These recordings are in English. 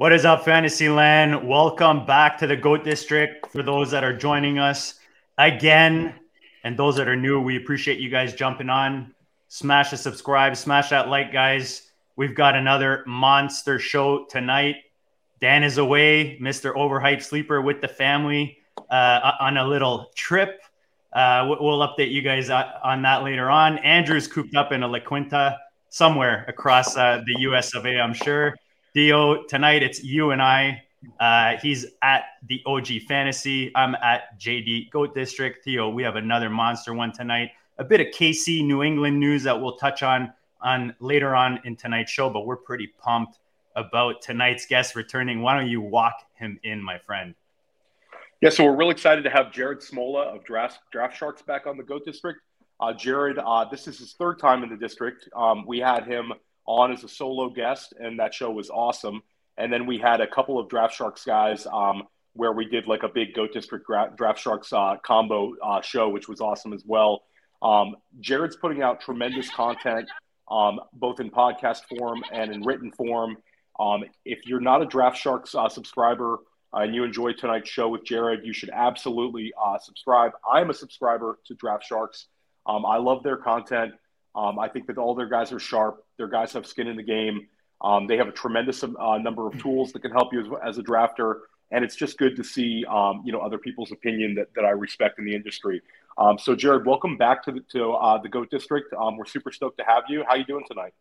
What is up, Fantasyland? Welcome back to the GOAT District. For those that are joining us again, and those that are new, we appreciate you guys jumping on. Smash the subscribe, smash that like, guys. We've got another monster show tonight. Dan is away, Mr. Overhyped Sleeper with the family uh, on a little trip. Uh, we- we'll update you guys uh, on that later on. Andrew's cooped up in a La Quinta somewhere across uh, the US of A, I'm sure. Theo, tonight it's you and I. Uh, he's at the OG Fantasy. I'm at JD Goat District. Theo, we have another monster one tonight. A bit of KC New England news that we'll touch on on later on in tonight's show, but we're pretty pumped about tonight's guest returning. Why don't you walk him in, my friend? Yeah, so we're really excited to have Jared Smola of Draft, Draft Sharks back on the GOAT District. Uh, Jared, uh, this is his third time in the district. Um, we had him on as a solo guest, and that show was awesome. And then we had a couple of Draft Sharks guys um, where we did like a big GOAT District Draft Sharks uh, combo uh, show, which was awesome as well. Um, Jared's putting out tremendous content, um, both in podcast form and in written form. Um, if you're not a Draft Sharks uh, subscriber uh, and you enjoyed tonight's show with Jared, you should absolutely uh, subscribe. I'm a subscriber to Draft Sharks. Um, I love their content. Um, I think that all their guys are sharp. Their guys have skin in the game. Um, they have a tremendous uh, number of tools that can help you as, as a drafter, and it's just good to see um, you know other people's opinion that, that I respect in the industry. Um, so, Jared, welcome back to the to uh, the Goat District. Um, we're super stoked to have you. How you doing tonight?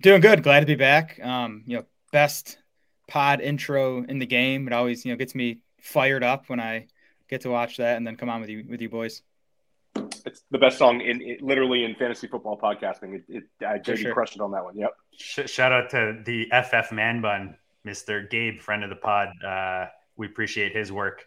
Doing good. Glad to be back. Um, you know, best pod intro in the game. It always, you know, gets me fired up when I get to watch that and then come on with you with you boys. It's the best song in, in literally in fantasy football podcasting. It, it uh, JD sure. crushed it on that one. Yep. Sh- shout out to the FF Man Bun, Mr. Gabe, friend of the pod. Uh, we appreciate his work.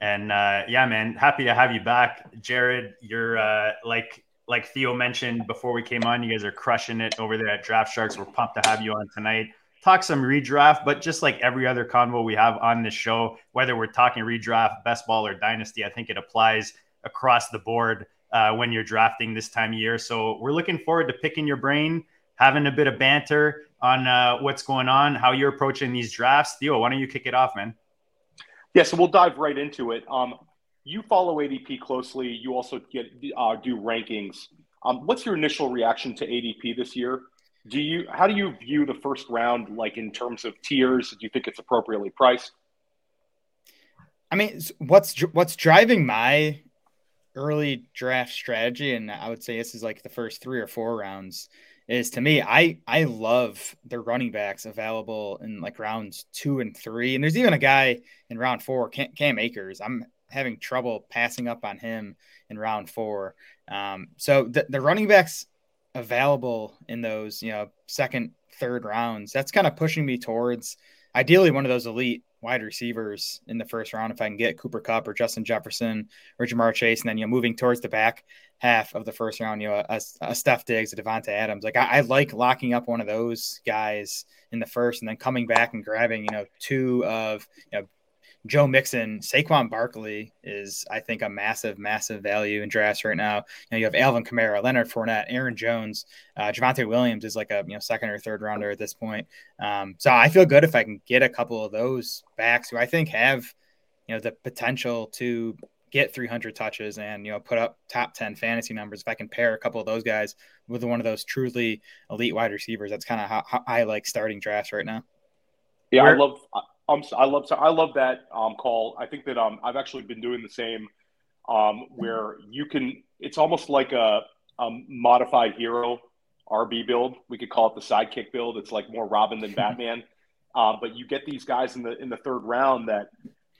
And uh, yeah, man, happy to have you back, Jared. You're uh, like like Theo mentioned before we came on. You guys are crushing it over there at Draft Sharks. We're pumped to have you on tonight. Talk some redraft, but just like every other convo we have on this show, whether we're talking redraft, best ball, or dynasty, I think it applies across the board uh, when you're drafting this time of year. So we're looking forward to picking your brain, having a bit of banter on uh, what's going on, how you're approaching these drafts. Theo, why don't you kick it off, man? Yeah, so we'll dive right into it. Um, you follow ADP closely. You also get uh, do rankings. Um, what's your initial reaction to ADP this year? Do you how do you view the first round, like in terms of tiers? Do you think it's appropriately priced? I mean, what's what's driving my early draft strategy, and I would say this is like the first three or four rounds, is to me, I I love the running backs available in like rounds two and three, and there's even a guy in round four, Cam, Akers. I'm having trouble passing up on him in round four. Um, so the, the running backs available in those, you know, second, third rounds, that's kind of pushing me towards ideally one of those elite wide receivers in the first round if I can get Cooper Kupp or Justin Jefferson or Ja'Marr Chase, and then you know moving towards the back half of the first round, you know a, a Steph Diggs, a Davante Adams. Like I, I, like locking up one of those guys in the first, and then coming back and grabbing you know two of you know Joe Mixon, Saquon Barkley is, I think, a massive, massive value in drafts right now. You know, you have Alvin Kamara, Leonard Fournette, Aaron Jones, uh, Javonte Williams is like a you know second or third rounder at this point. Um, so I feel good if I can get a couple of those backs who I think have, you know, the potential to get 300 touches and you know put up top 10 fantasy numbers if i can pair a couple of those guys with one of those truly elite wide receivers that's kind of how, how, i like starting drafts right now yeah Where, i love um, i love i love that um, call i think that um, i've actually been doing the same um, where you can it's almost like a, a modified hero rb build we could call it the sidekick build it's like more robin than batman uh, but you get these guys in the in the third round that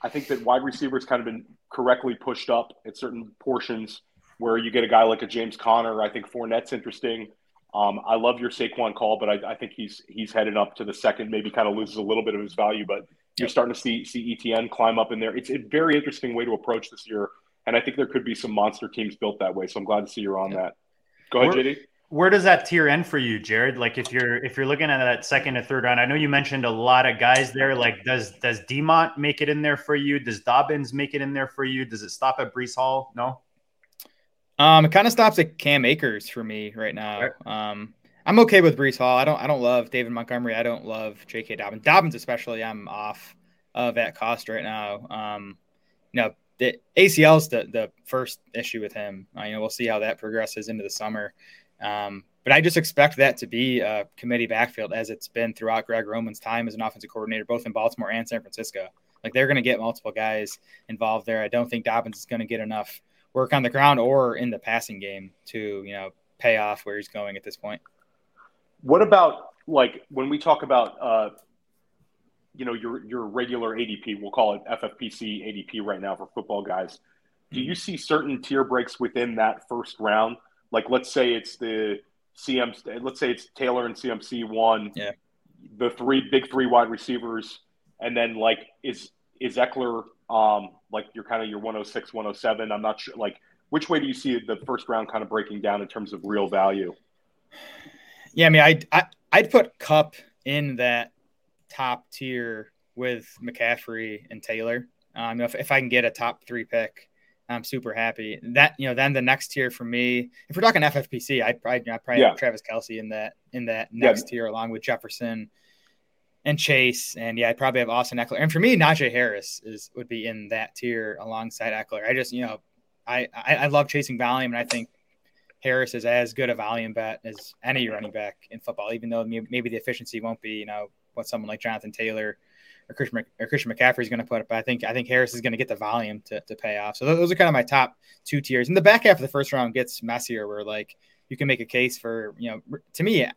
I think that wide receivers kind of been correctly pushed up at certain portions where you get a guy like a James Conner. I think Fournette's interesting. Um, I love your Saquon call, but I, I, think he's he's headed up to the second. Maybe kind of loses a little bit of his value, but you're starting to see see ETN climb up in there. It's a very interesting way to approach this year, and I think there could be some monster teams built that way. So I'm glad to see you're on that. Go ahead, JD where does that tier end for you, Jared? Like if you're if you're looking at that second or third round, I know you mentioned a lot of guys there. Like does does Demont make it in there for you? Does Dobbins make it in there for you? Does it stop at Breece Hall? No. Um, it kind of stops at Cam Akers for me right now. Um, I'm okay with Breece Hall. I don't I don't love David Montgomery. I don't love J.K. Dobbins. Dobbins especially. I'm off of at cost right now. Um, you know the ACL is the the first issue with him. Uh, you know we'll see how that progresses into the summer. Um, but I just expect that to be a committee backfield as it's been throughout Greg Roman's time as an offensive coordinator, both in Baltimore and San Francisco. Like they're going to get multiple guys involved there. I don't think Dobbins is going to get enough work on the ground or in the passing game to, you know, pay off where he's going at this point. What about like when we talk about, uh, you know, your your regular ADP, we'll call it FFPC ADP right now for football guys. Do you see certain tier breaks within that first round? Like, let's say it's the CM. Let's say it's Taylor and CMC one. Yeah. The three big three wide receivers, and then like is is Ekeler um like you're kind of your 106 107 i'm not sure like which way do you see the first round kind of breaking down in terms of real value yeah i mean i'd I, i'd put Kupp in that top tier with mccaffrey and taylor um if, if i can get a top three pick I'm super happy. That you know, then the next tier for me, if we're talking FFPC, I'd probably, I'd probably yeah. have Travis Kelce in that in that next yeah. tier along with Jefferson and Chase, and yeah, I'd probably have Austin Ekeler. And for me, Najee Harris is would be in that tier alongside Ekeler. I just you know, I I, I love chasing volume, and I think Harris is as good a volume bet as any running back in football. Even though maybe the efficiency won't be you know what someone like Jonathan Taylor or Christian, or Christian McCaffrey is going to put up. But I think I think Harris is going to get the volume to, to pay off. So those are kind of my top two tiers. And the back half of the first round gets messier, where like you can make a case for you know to me,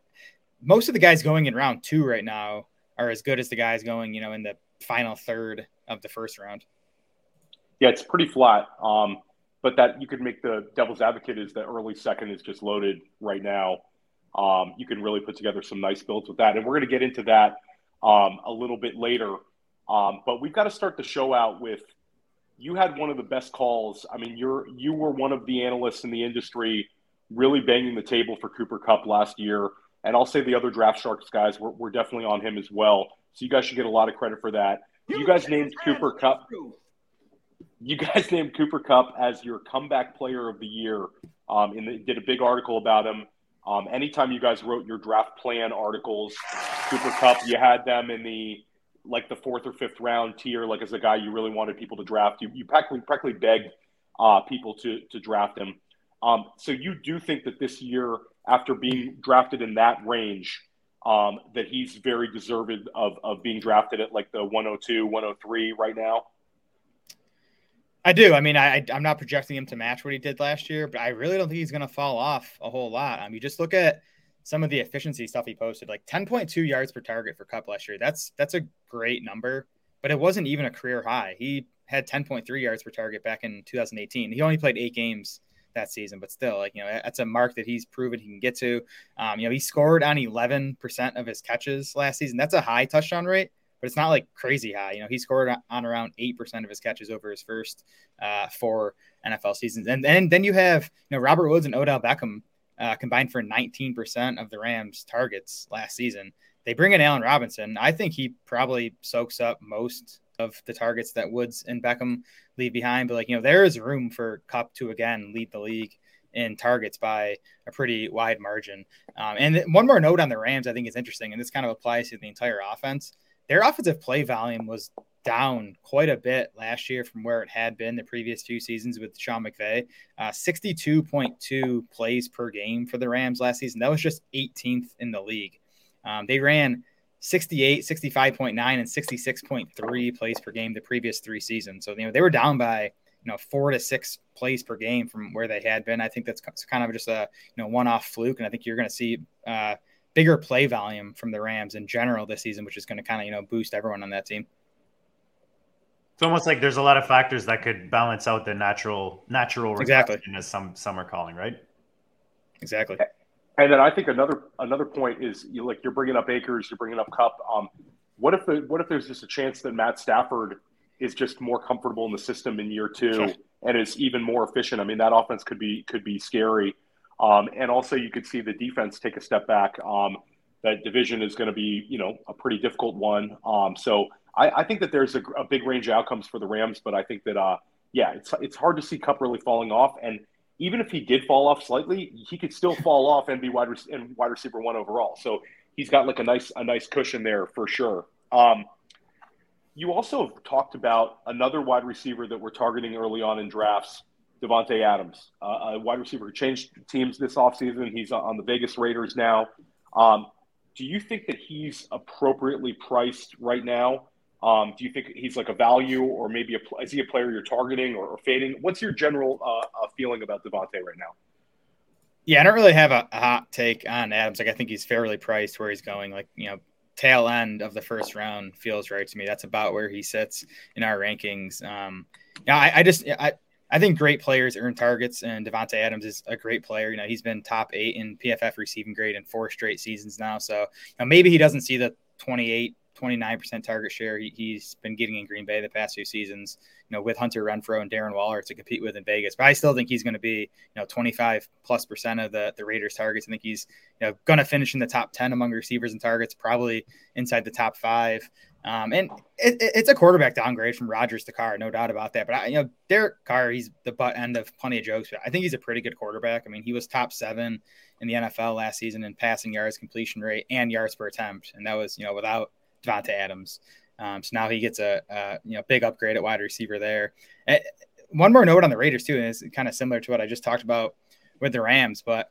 most of the guys going in round two right now are as good as the guys going you know in the final third of the first round. Yeah, it's pretty flat. Um, but that you could make the devil's advocate is that early second is just loaded right now. Um, you can really put together some nice builds with that, and we're going to get into that um, a little bit later. Um, but we've got to start the show out with you had one of the best calls. I mean, you're you were one of the analysts in the industry really banging the table for Cooper Kupp last year. And I'll say the other draft sharks guys were, were definitely on him as well. So you guys should get a lot of credit for that. You guys named Cooper Kupp. You guys named Cooper Kupp as your comeback player of the year. Um, and did a big article about him. Um, anytime you guys wrote your draft plan articles, Cooper Kupp, you had them in the like the fourth or fifth round tier, like as a guy you really wanted people to draft. You you practically practically begged uh, people to to draft him. Um, so you do think that this year, after being drafted in that range, um, that he's very deserved of of being drafted at like the 102, 103 right now. I do. I mean, I, I'm not projecting him to match what he did last year, but I really don't think he's going to fall off a whole lot. I mean, just look at some of the efficiency stuff he posted, like 10.2 yards per target for Kupp last year. That's that's a great number, but it wasn't even a career high. He had 10.3 yards per target back in 2018. He only played eight games that season, but still, like you know, that's a mark that he's proven he can get to. Um, you know, he scored on 11% of his catches last season. That's a high touchdown rate but it's not like crazy high. You know, he scored on around eight percent of his catches over his first uh, four NFL seasons, and then then you have you know Robert Woods and Odell Beckham uh, combined for 19 percent of the Rams' targets last season. They bring in Allen Robinson. I think he probably soaks up most of the targets that Woods and Beckham leave behind. But like you know, there is room for Kupp to again lead the league in targets by a pretty wide margin. Um, and one more note on the Rams, I think is interesting, and this kind of applies to the entire offense their offensive play volume was down quite a bit last year from where it had been the previous two seasons with Sean McVay. Uh, 62.2 plays per game for the Rams last season. That was just 18th in the league. Um, they ran 68, 65.9, and 66.3 plays per game the previous three seasons. So, you know, they were down by, you know, four to six plays per game from where they had been. I think that's kind of just a, you know, one off fluke. And I think you're going to see uh, bigger play volume from the Rams in general this season, which is going to kind of, you know, boost everyone on that team. It's almost like there's a lot of factors that could balance out the natural natural exactly as some some are calling, right? Exactly. And then I think another another point is you like you're bringing up Akers, you're bringing up Kupp. Um, what if the, what if there's just a chance that Matt Stafford is just more comfortable in the system in year two sure. and is even more efficient? I mean, that offense could be could be scary. Um, and also, you could see the defense take a step back. Um, that division is going to be, you know, a pretty difficult one. Um, so I, I think that there's a, a, big range of outcomes for the Rams, but I think that uh, yeah, it's it's hard to see Kupp really falling off, and even if he did fall off slightly, he could still fall off and be wide and wide receiver one overall. So he's got like a nice a nice cushion there for sure. Um, you also talked about another wide receiver that we're targeting early on in drafts, Davante Adams, uh, a wide receiver who changed teams this offseason. He's on the Vegas Raiders now. Um, do you think that he's appropriately priced right now? Um, do you think he's like a value, or maybe a, is he a player you're targeting or, or fading? What's your general uh, uh, feeling about Davante right now? Yeah, I don't really have a, hot take on Adams. Like, I think he's fairly priced where he's going. Like, you know, tail end of the first round feels right to me. That's about where he sits in our rankings. Um, yeah, I, I just I, I think great players earn targets, and Davante Adams is a great player. You know, he's been top eight in PFF receiving grade in four straight seasons now. So you know, maybe he doesn't see the 28 29% target share he, has been getting in Green Bay the past few seasons, you know, with Hunter Renfrow and Darren Waller to compete with in Vegas. But I still think he's going to be, you know, 25 plus percent of the, the Raiders targets. I think he's, you know, going to finish in the top 10 among receivers and targets, probably inside the top five. Um, and it, it, it's a quarterback downgrade from Rodgers to Carr, no doubt about that. But I, you know, Derek Carr, he's the butt end of plenty of jokes. But I think he's a pretty good quarterback. I mean, he was top seven in the NFL last season in passing yards, completion rate, and yards per attempt, and that was you know without Davante Adams. Um, so now he gets a, a, you know big upgrade at wide receiver there. And one more note on the Raiders too, and it's kind of similar to what I just talked about with the Rams, but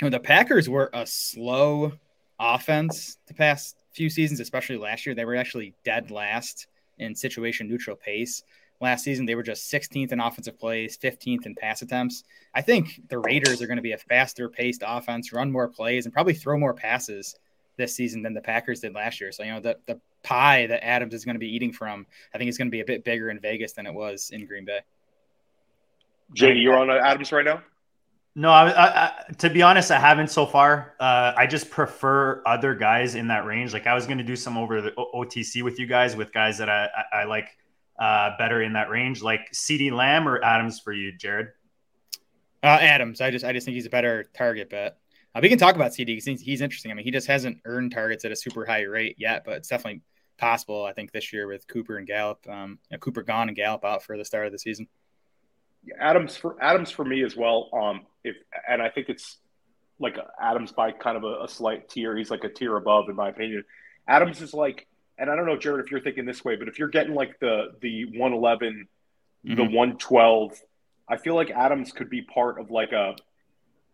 you know, the Packers were a slow offense the past few seasons, especially last year. They were actually dead last in situation neutral pace. Last season, they were just 16th in offensive plays, 15th in pass attempts. I think the Raiders are going to be a faster paced offense, run more plays, and probably throw more passes this season than the Packers did last year. So, you know, the, the pie that Adams is going to be eating from, I think is going to be a bit bigger in Vegas than it was in Green Bay. JD, you're on Adams right now? No, I, I, I, to be honest, I haven't so far. Uh, I just prefer other guys in that range. Like I was going to do some over the OTC with you guys, with guys that I, I, like uh, better in that range, like CeeDee Lamb or Adams for you, Jared. Uh, Adams. I just I just think he's a better target bet. Uh, we can talk about CeeDee because he's he's, interesting. I mean, he just hasn't earned targets at a super high rate yet, but it's definitely possible. I think this year with Cooper and Gallup, um, you know, Cooper gone and Gallup out for the start of the season. Adams for Adams for me as well. Um, if and I think it's like Adams by kind of a, a slight tier. He's like a tier above, in my opinion. Adams is like, and I don't know, Jared, if you're thinking this way, but if you're getting like the the 111, mm-hmm. the 112, I feel like Adams could be part of like a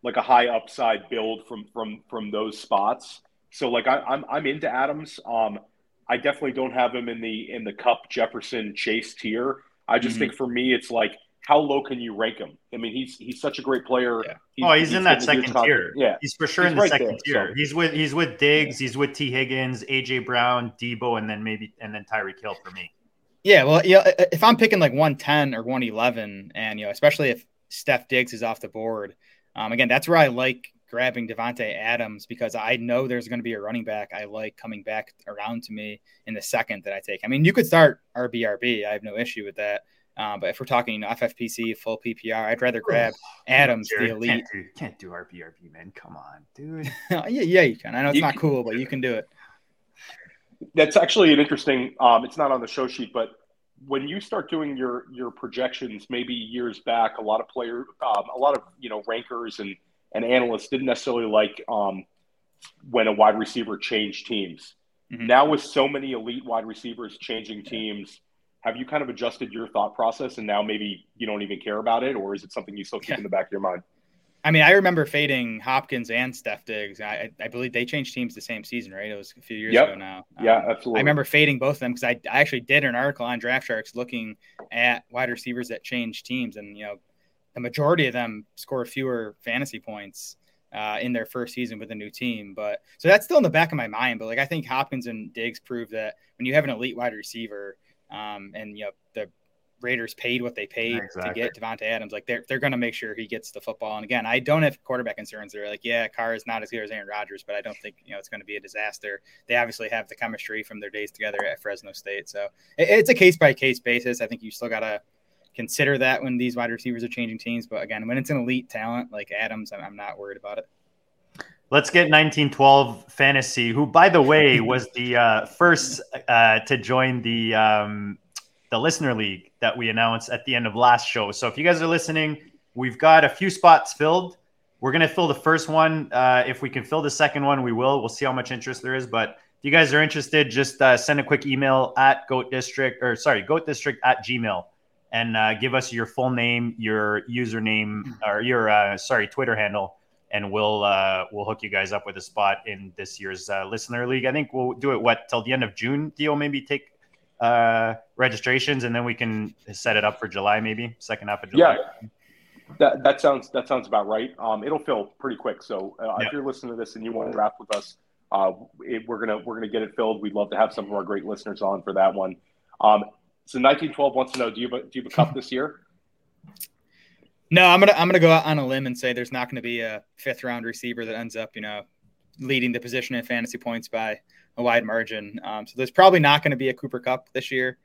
like a high upside build from from from those spots. So like I, am I'm, I'm into Adams. Um, I definitely don't have him in the in the Kupp Jefferson Chase tier. I just mm-hmm. think for me it's like how low can you rank him? I mean, he's he's such a great player. Yeah. He's, oh, he's, he's in that second tier. Yeah, he's for sure he's in the right second there, tier. So. He's with he's with Diggs, yeah. he's with Tee Higgins, AJ Brown, Deebo, and then maybe and then Tyreek Hill for me. Yeah, well, yeah. If I'm picking like 110 or 111, and you know, especially if Steph Diggs is off the board, um, again, that's where I like grabbing Davante Adams because I know there's going to be a running back I like coming back around to me in the second that I take. I mean, you could start RBRB. I have no issue with that. Um, but if we're talking, you know, FFPC, full PPR, I'd rather grab Adams, Jared, the elite. Can't do, can't do RBRB, man. Come on, dude. yeah, yeah, you can. I know it's you not cool, but you can do it. That's actually an interesting. Um, it's not on the show sheet, but when you start doing your your projections, maybe years back, a lot of player, um, a lot of you know rankers and and analysts didn't necessarily like um, when a wide receiver changed teams. Mm-hmm. Now, with so many elite wide receivers changing teams, have you kind of adjusted your thought process and now maybe you don't even care about it, or is it something you still keep yeah. in the back of your mind? I mean, I remember fading Hopkins and Steph Diggs. I, I believe they changed teams the same season, right? It was a few years yep. ago now. Yeah, um, absolutely. I remember fading both of them because I, I actually did an article on Draft Sharks looking at wide receivers that changed teams, and you know, the majority of them score fewer fantasy points uh, in their first season with a new team. But so that's still in the back of my mind. But like I think Hopkins and Diggs prove that when you have an elite wide receiver, um, and you know the Raiders paid what they paid exactly. to get Davante Adams, like they're they're going to make sure he gets the football. And again, I don't have quarterback concerns. They're like, yeah, Carr is not as good as Aaron Rodgers, but I don't think you know it's going to be a disaster. They obviously have the chemistry from their days together at Fresno State, so it, it's a case by case basis. I think you still got to consider that when these wide receivers are changing teams. But again, when it's an elite talent like Adams, I'm, I'm not worried about it. Let's get 1912 Fantasy, who, by the way, was the uh, first uh, to join the um, the listener league that we announced at the end of last show. So if you guys are listening, we've got a few spots filled. We're gonna fill the first one. Uh, if we can fill the second one, we will. We'll see how much interest there is. But if you guys are interested, just uh, send a quick email at Goat District or sorry, Goat District at Gmail and uh, give us your full name, your username, or your uh, sorry Twitter handle, and we'll uh, we'll hook you guys up with a spot in this year's uh, listener league. I think we'll do it what till the end of June. Theo, maybe take uh, registrations, and then we can set it up for July, maybe second half of July. Yeah. That, that sounds that sounds about right. Um, it'll fill pretty quick. So uh, yeah. if you're listening to this and you want to draft with us, it, we're gonna we're gonna get it filled. We'd love to have some of our great listeners on for that one. Um, so 1912 wants to know: Do you have a, do you have a Kupp this year? No, I'm gonna I'm gonna go out on a limb and say there's not going to be a fifth round receiver that ends up, you know, leading the position in fantasy points by a wide margin. Um, so there's probably not going to be a Cooper Kupp this year.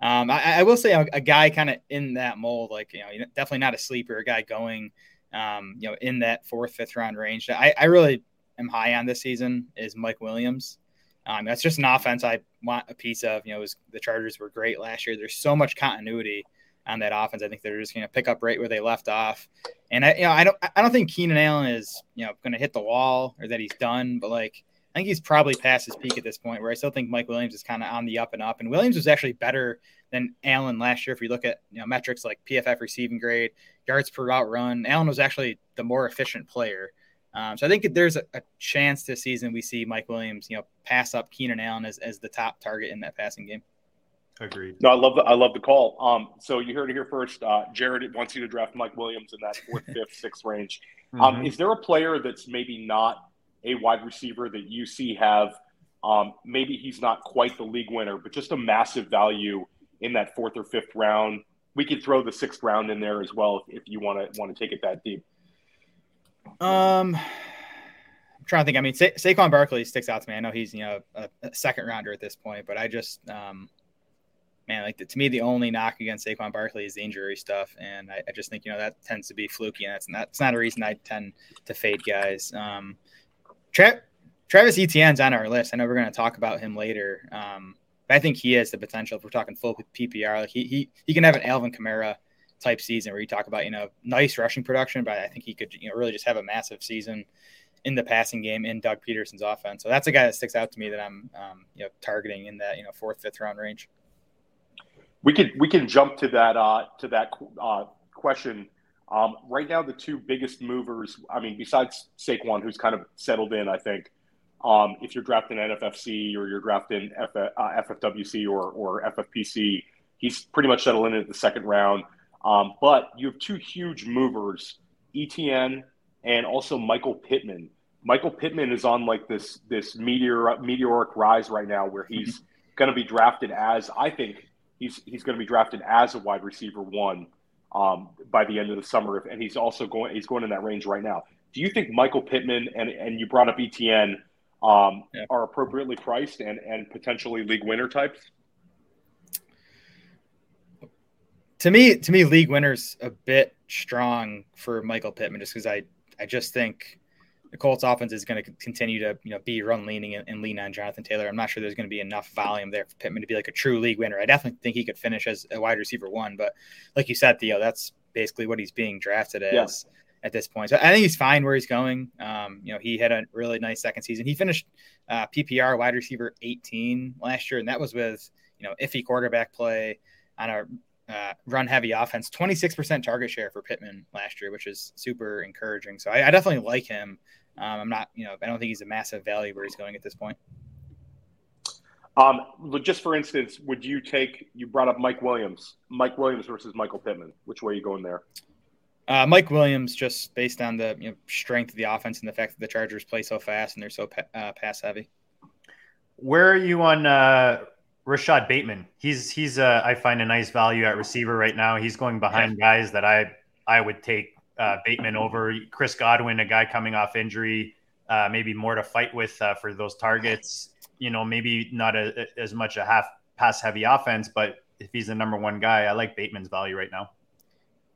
Um, I, I, will say a, a guy kind of in that mold, like you know, definitely not a sleeper, a guy going, um, you know, in that fourth, fifth round range. I, I really am high on this season is Mike Williams. Um, that's just an offense I want a piece of. You know, was, the Chargers were great last year. There's so much continuity on that offense. I think they're just going to pick up right where they left off. And I, you know, I don't, I don't think Keenan Allen is, you know, going to hit the wall or that he's done. But like, I think he's probably past his peak at this point. Where I still think Mike Williams is kind of on the up and up. And Williams was actually better than Allen last year. If you look at you know metrics like PFF receiving grade, yards per route run, Allen was actually the more efficient player. Um, so I think there's a, a, chance this season we see Mike Williams, you know, pass up Keenan Allen as, as the top target in that passing game. Agreed. No, I love the I love the call. Um, so you heard it here first. Uh, Jared wants you to draft Mike Williams in that fourth, fifth, sixth range. Um, mm-hmm. Is there a player that's maybe not a wide receiver that you see have? Um, maybe he's not quite the league winner, but just a massive value in that fourth or fifth round. We could throw the sixth round in there as well if, if you want to want to take it that deep. Um, I'm trying to think. I mean, Sa- Saquon Barkley sticks out to me. I know he's you know a, a, second rounder at this point, but I just um, man, like the, to me, the only knock against Saquon Barkley is the injury stuff, and I, I, just think you know that tends to be fluky, and that's not it's not a reason I tend to fade guys. Um, Tra- Travis Etienne's on our list. I know we're going to talk about him later. Um, but I think he has the potential. If we're talking full PPR, like he he he can have an Alvin Kamara type season where you talk about you know nice rushing production, but I think he could you know really just have a massive season in the passing game in Doug Pederson's offense. So that's a guy that sticks out to me that I'm um, you know targeting in that you know fourth fifth round range. We could we can jump to that uh, to that uh, question. Um, right now, the two biggest movers. I mean, besides Saquon, who's kind of settled in, I think. Um, if you're drafting NFFC or you're drafting F, uh, FFWC or, or FFPC, he's pretty much settled in at the second round. Um, but you have two huge movers, ETN and also Michael Pittman. Michael Pittman is on like this this meteor meteoric rise right now, where he's mm-hmm. going to be drafted as I think he's he's going to be drafted as a wide receiver one um, by the end of the summer, and he's also going he's going in that range right now. Do you think Michael Pittman and and you brought up ETN um, yeah. are appropriately priced and and potentially league winner types? to me, to me, league winners a bit strong for Michael Pittman, just because I, I just think the Colts offense is going to continue to, you know, be run leaning and, and, lean on Jonathan Taylor. I'm not sure there's going to be enough volume there for Pittman to be like a true league winner. I definitely think he could finish as a wide receiver one, but like you said, Theo, that's basically what he's being drafted as. at this point. So I think he's fine where he's going. Um, you know, he had a really nice second season. He finished uh, PPR wide receiver 18 last year, and that was with you know iffy quarterback play on a uh, run heavy offense. 26% target share for Pittman last year, which is super encouraging. So I, I definitely like him. Um, I'm not, you know, I don't think he's a massive value where he's going at this point. Um, just for instance, would you take? You brought up Mike Williams, Mike Williams versus Michael Pittman. Which way are you going there? Uh, Mike Williams, just based on the you know, strength of the offense and the fact that the Chargers play so fast and they're so pa- uh, pass heavy. Where are you on uh, Rashod Bateman? He's he's uh, I find a nice value at receiver right now. He's going behind yeah. guys that I I would take uh, Bateman over Chris Godwin, a guy coming off injury, uh, maybe more to fight with uh, for those targets. You know, maybe not a, as much a half pass heavy offense, but if he's the number one guy, I like Bateman's value right now.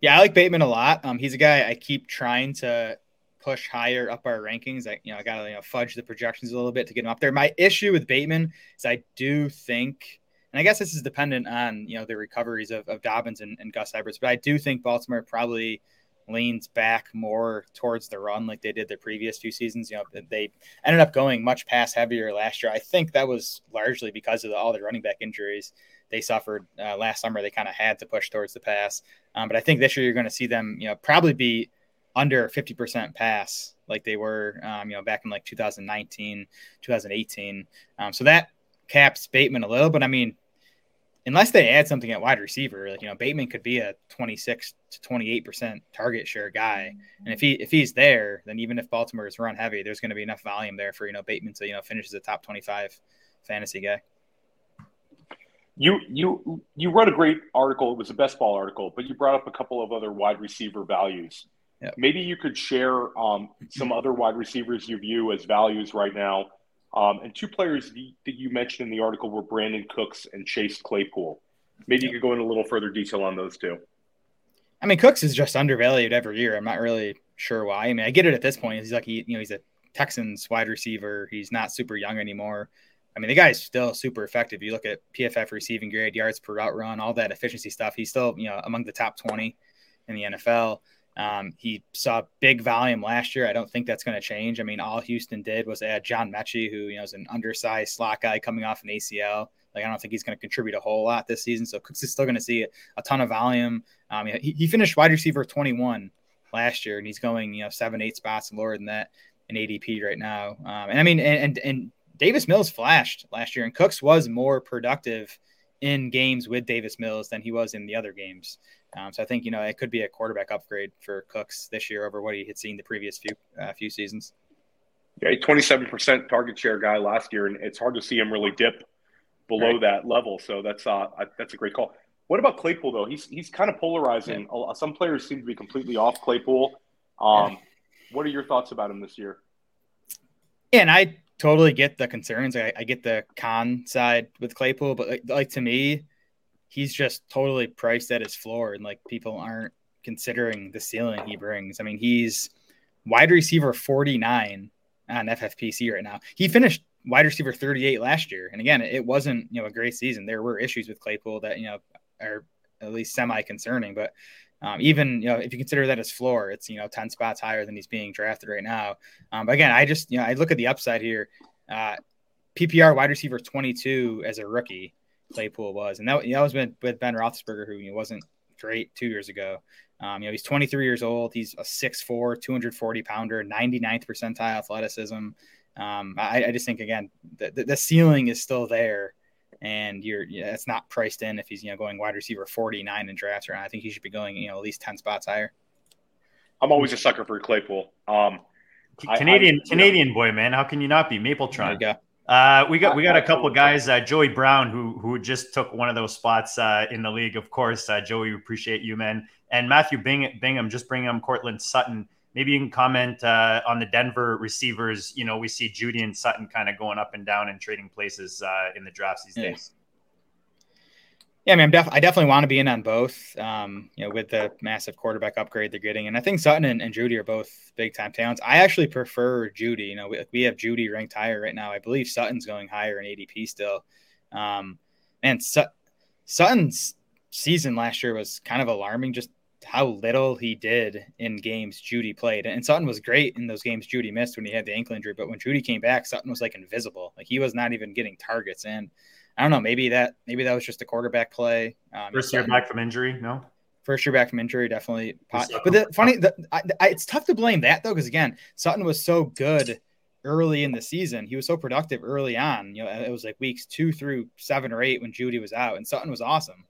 Yeah, I like Bateman a lot. Um, he's a guy I keep trying to push higher up our rankings. I, you know, I got to you know, fudge the projections a little bit to get him up there. My issue with Bateman is I do think, and I guess this is dependent on you know the recoveries of, of Dobbins and, and Gus Edwards, but I do think Baltimore probably leans back more towards the run like they did the previous few seasons. You know, they ended up going much pass heavier last year. I think that was largely because of the, all the running back injuries they suffered uh, last summer. They kind of had to push towards the pass. Um, but I think this year you're going to see them, you know, probably be under 50% pass like they were, um, you know, back in like 2019, 2018. Um, so that caps Bateman a little, but I mean, unless they add something at wide receiver, like, you know, Bateman could be a 26 to 28% target share guy. And if he, if he's there, then even if Baltimore is run heavy, there's going to be enough volume there for, you know, Bateman to, you know, finish as a top 25 fantasy guy. You you you wrote a great article. It was a best ball article, but you brought up a couple of other wide receiver values. Yep. Maybe you could share um, some other wide receivers you view as values right now. Um, and two players that you mentioned in the article were Brandin Cooks and Chase Claypool. Maybe you could go into a little further detail on those two. I mean, Cooks is just undervalued every year. I'm not really sure why. I mean, I get it at this point. He's like, he, you know, he's a Texans wide receiver. He's not super young anymore. I mean, the guy's still super effective. You look at PFF receiving grade, yards per route run, all that efficiency stuff. He's still, you know, among the top 20 in the NFL. Um, he saw big volume last year. I don't think that's going to change. I mean, all Houston did was add John Metchie, who, you know, is an undersized slot guy coming off an ACL. Like, I don't think he's going to contribute a whole lot this season. So Cooks is still going to see a ton of volume. Um, he, he finished wide receiver 21 last year, and he's going, you know, seven, eight spots lower than that in ADP right now. Um, and I mean, and, and, and Davis Mills flashed last year, and Cooks was more productive in games with Davis Mills than he was in the other games. Um, so I think you know it could be a quarterback upgrade for Cooks this year over what he had seen the previous few uh, few seasons. Yeah, twenty seven percent target share guy last year, and it's hard to see him really dip below right. that level. So that's uh that's a great call. What about Claypool though? He's he's kind of polarizing. Yeah. Some players seem to be completely off Claypool. Um, yeah. What are your thoughts about him this year? Yeah, and I totally get the concerns. I, I get the con side with Claypool, but like, like, to me, he's just totally priced at his floor, and like people aren't considering the ceiling he brings. I mean, he's wide receiver 49 on FFPC right now. He finished wide receiver 38 last year, and again, it wasn't you know a great season. There were issues with Claypool that you know are at least semi concerning, but um, even you know if you consider that as floor, it's you know ten spots higher than he's being drafted right now. Um, but again, I just you know I look at the upside here. Uh, PPR wide receiver 22 as a rookie, Claypool was, and that, that was with, with Ben Roethlisberger, who you know, wasn't great two years ago. Um, you know, he's 23 years old. He's a 6'4", 240 pounder, 99th percentile athleticism. Um, I, I, just think again, the, the, ceiling is still there and you're yeah, it's not priced in if he's you know going wide receiver 49 in drafts or I think he should be going you know at least 10 spots higher. I'm always a sucker for Claypool. Um, Canadian I, Canadian know, boy, man, how can you not be Mapletron? Go. Uh, we got we got a couple guys. Uh, Joey Brown, who who just took one of those spots uh, in the league. Of course, uh, Joey, we appreciate you, man. And Matthew Bing- Bingham just bringing him Courtland Sutton maybe you can comment uh, on the Denver receivers. You know, we see Jeudy and Sutton kind of going up and down and trading places uh, in the drafts these yeah. days. Yeah, I mean, I'm def- I definitely want to be in on both. Um, you know, with the massive quarterback upgrade they're getting, and I think Sutton and, and Jeudy are both big time talents. I actually prefer Jeudy. You know, we, we have Jeudy ranked higher right now. I believe Sutton's going higher in ADP still. Um, and Sutton's season last year was kind of alarming. Just how little he did in games Jeudy played. And Sutton was great in those games Jeudy missed when he had the ankle injury. But when Jeudy came back, Sutton was like invisible. Like he was not even getting targets. And I don't know, maybe that maybe that was just a quarterback play. Um, First year back from injury, no. First year back from injury, definitely. But the funny, the, I, I, it's tough to blame that though, because again, Sutton was so good early in the season. He was so productive early on. You know, it was like weeks two through seven or eight when Jeudy was out, and Sutton was awesome.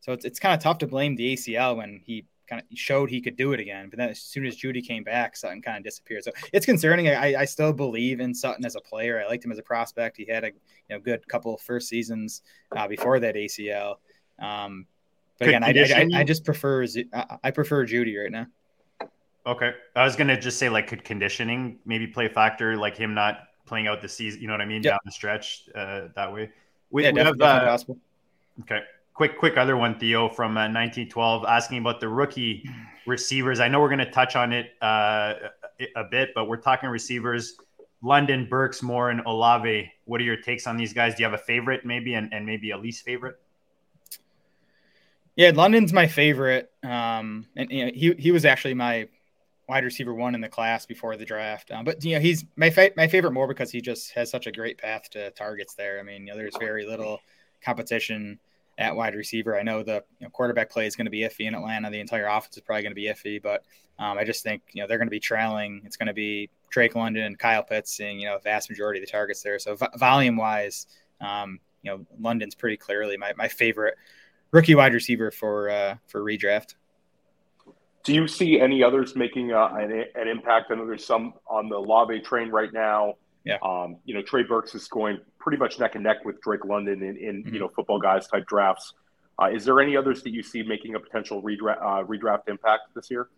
So it's, it's kind of tough to blame the ACL when he kind of showed he could do it again. But then as soon as Jeudy came back, Sutton kind of disappeared. So it's concerning. I, I still believe in Sutton as a player. I liked him as a prospect. He had a you know good couple first seasons uh, before that ACL. Um, but again, I, I, I, just prefer I prefer Jeudy right now. Okay, I was gonna just say like could conditioning maybe play a factor, like him not playing out the season. You know what I mean? Yep. Down the stretch uh, that way. We, yeah, we have, uh, possible. Okay, quick, quick other one, Theo from uh, 1912, asking about the rookie receivers. I know we're going to touch on it uh, a bit, but we're talking receivers. London, Burks, Moore, and Olave. What are your takes on these guys? Do you have a favorite, maybe, and, and maybe a least favorite? Yeah, London's my favorite. Um, and you know, he he was actually my wide receiver one in the class before the draft. Um, but you know, he's my fa- my favorite more because he just has such a great path to targets there. I mean, you know, there's very little competition at wide receiver. I know the you know, quarterback play is going to be iffy in Atlanta. The entire offense is probably going to be iffy, but um, I just think you know they're going to be trailing. It's going to be Drake London and Kyle Pitts seeing you know a vast majority of the targets there. So v- volume wise, um, you know London's pretty clearly my, my favorite rookie wide receiver for uh, for redraft. Do you see any others making uh, an, an, impact? I know there's some on the Lave train right now. Yeah. Um, you know, Trey Burks is going pretty much neck and neck with Drake London in, in mm-hmm. you know football guys type drafts. Uh, is there any others that you see making a potential redraft, uh, redraft impact this year?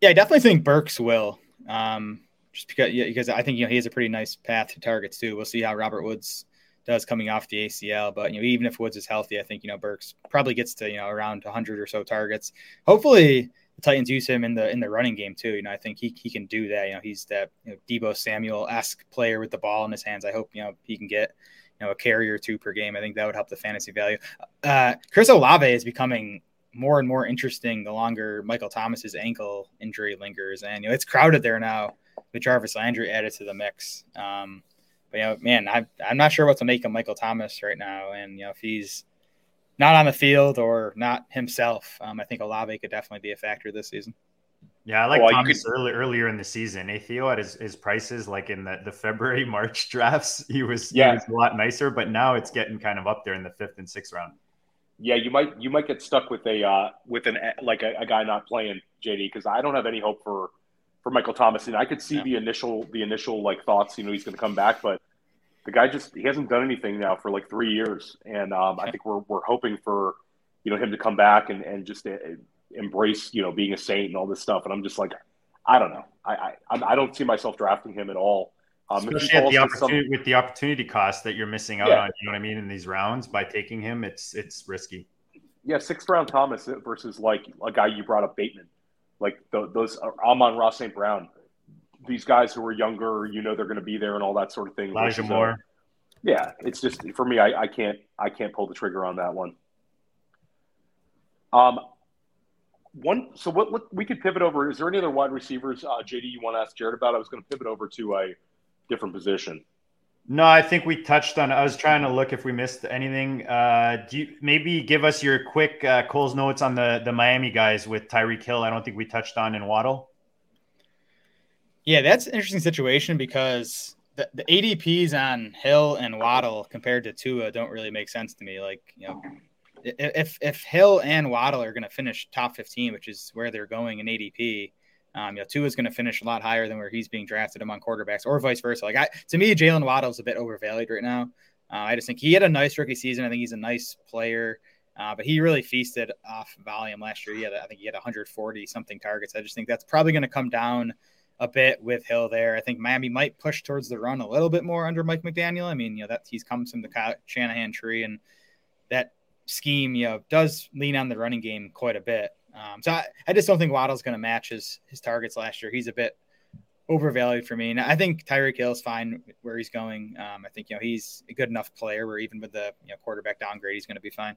Yeah, I definitely think Burks will. Um, just because, yeah, because I think you know he has a pretty nice path to targets too. We'll see how Robert Woods does coming off the ACL, but you know even if Woods is healthy, I think you know Burks probably gets to you know around 100 or so targets. Hopefully, the Titans use him in the in the running game too. You know, I think he, he can do that. You know, he's that you know, Deebo Samuel esque player with the ball in his hands. I hope you know he can get you know a carry or two per game. I think that would help the fantasy value. Uh, Chris Olave is becoming more and more interesting the longer Michael Thomas's ankle injury lingers, and you know it's crowded there now with Jarvis Landry added to the mix. Um, but you know, man, I, I'm not sure what to make of Michael Thomas right now, and you know if he's not on the field or not himself. Um, I think Olave could definitely be a factor this season. Yeah, I like well, Thomas could... early, earlier in the season. Hey, Theo at his, his prices, like in the, the February, March drafts, he was, yeah. he was a lot nicer, but now it's getting kind of up there in the fifth and sixth round. Yeah, you might you might get stuck with a uh, with an like a, a guy not playing JD because I don't have any hope for for Michael Thomas and I could see yeah. the initial the initial like thoughts you know he's going to come back but the guy just he hasn't done anything now for like three years, and um, I think we're we're hoping for you know him to come back and and just uh, embrace you know being a saint and all this stuff. And I'm just like, I don't know, I I, I don't see myself drafting him at all. Um, Especially the opportunity, some, with the opportunity cost that you're missing out yeah. on, you know what I mean, in these rounds by taking him, it's it's risky. Yeah, sixth round Thomas versus like a guy you brought up Bateman, like the, those uh, Amon-Ra St. Brown these guys who are younger, you know, they're going to be there and all that sort of thing. Elijah Moore. yeah, it's just for me. I, I can't I can't pull the trigger on that one. Um, one. So what, what we could pivot over. Is there any other wide receivers, uh, JD, you want to ask Jared about? I was going to pivot over to a different position. No, I think we touched on. I was trying to look if we missed anything. Uh, do you maybe give us your quick uh, Cole's notes on the the Miami guys with Tyreek Hill? I don't think we touched on in Waddle. Yeah, that's an interesting situation because the, the ADPs on Hill and Waddle compared to Tua don't really make sense to me. Like, you know, if if Hill and Waddle are going to finish top 15, which is where they're going in ADP, um, you know, Tua is going to finish a lot higher than where he's being drafted among quarterbacks, or vice versa. Like, I, to me, Jaylen Waddle is a bit overvalued right now. Uh, I just think he had a nice rookie season. I think he's a nice player, uh, but he really feasted off volume last year. He had, I think, he had 140 something targets. I just think that's probably going to come down a bit with Hill there. I think Miami might push towards the run a little bit more under Mike McDaniel. I mean, you know, that he's comes from the Shanahan tree and that scheme, you know, does lean on the running game quite a bit. Um, so I, I just don't think Waddle's going to match his, his targets last year. He's a bit overvalued for me. And I think Tyreek Hill is fine where he's going. Um, I think, you know, he's a good enough player where even with the you know, quarterback downgrade, he's going to be fine.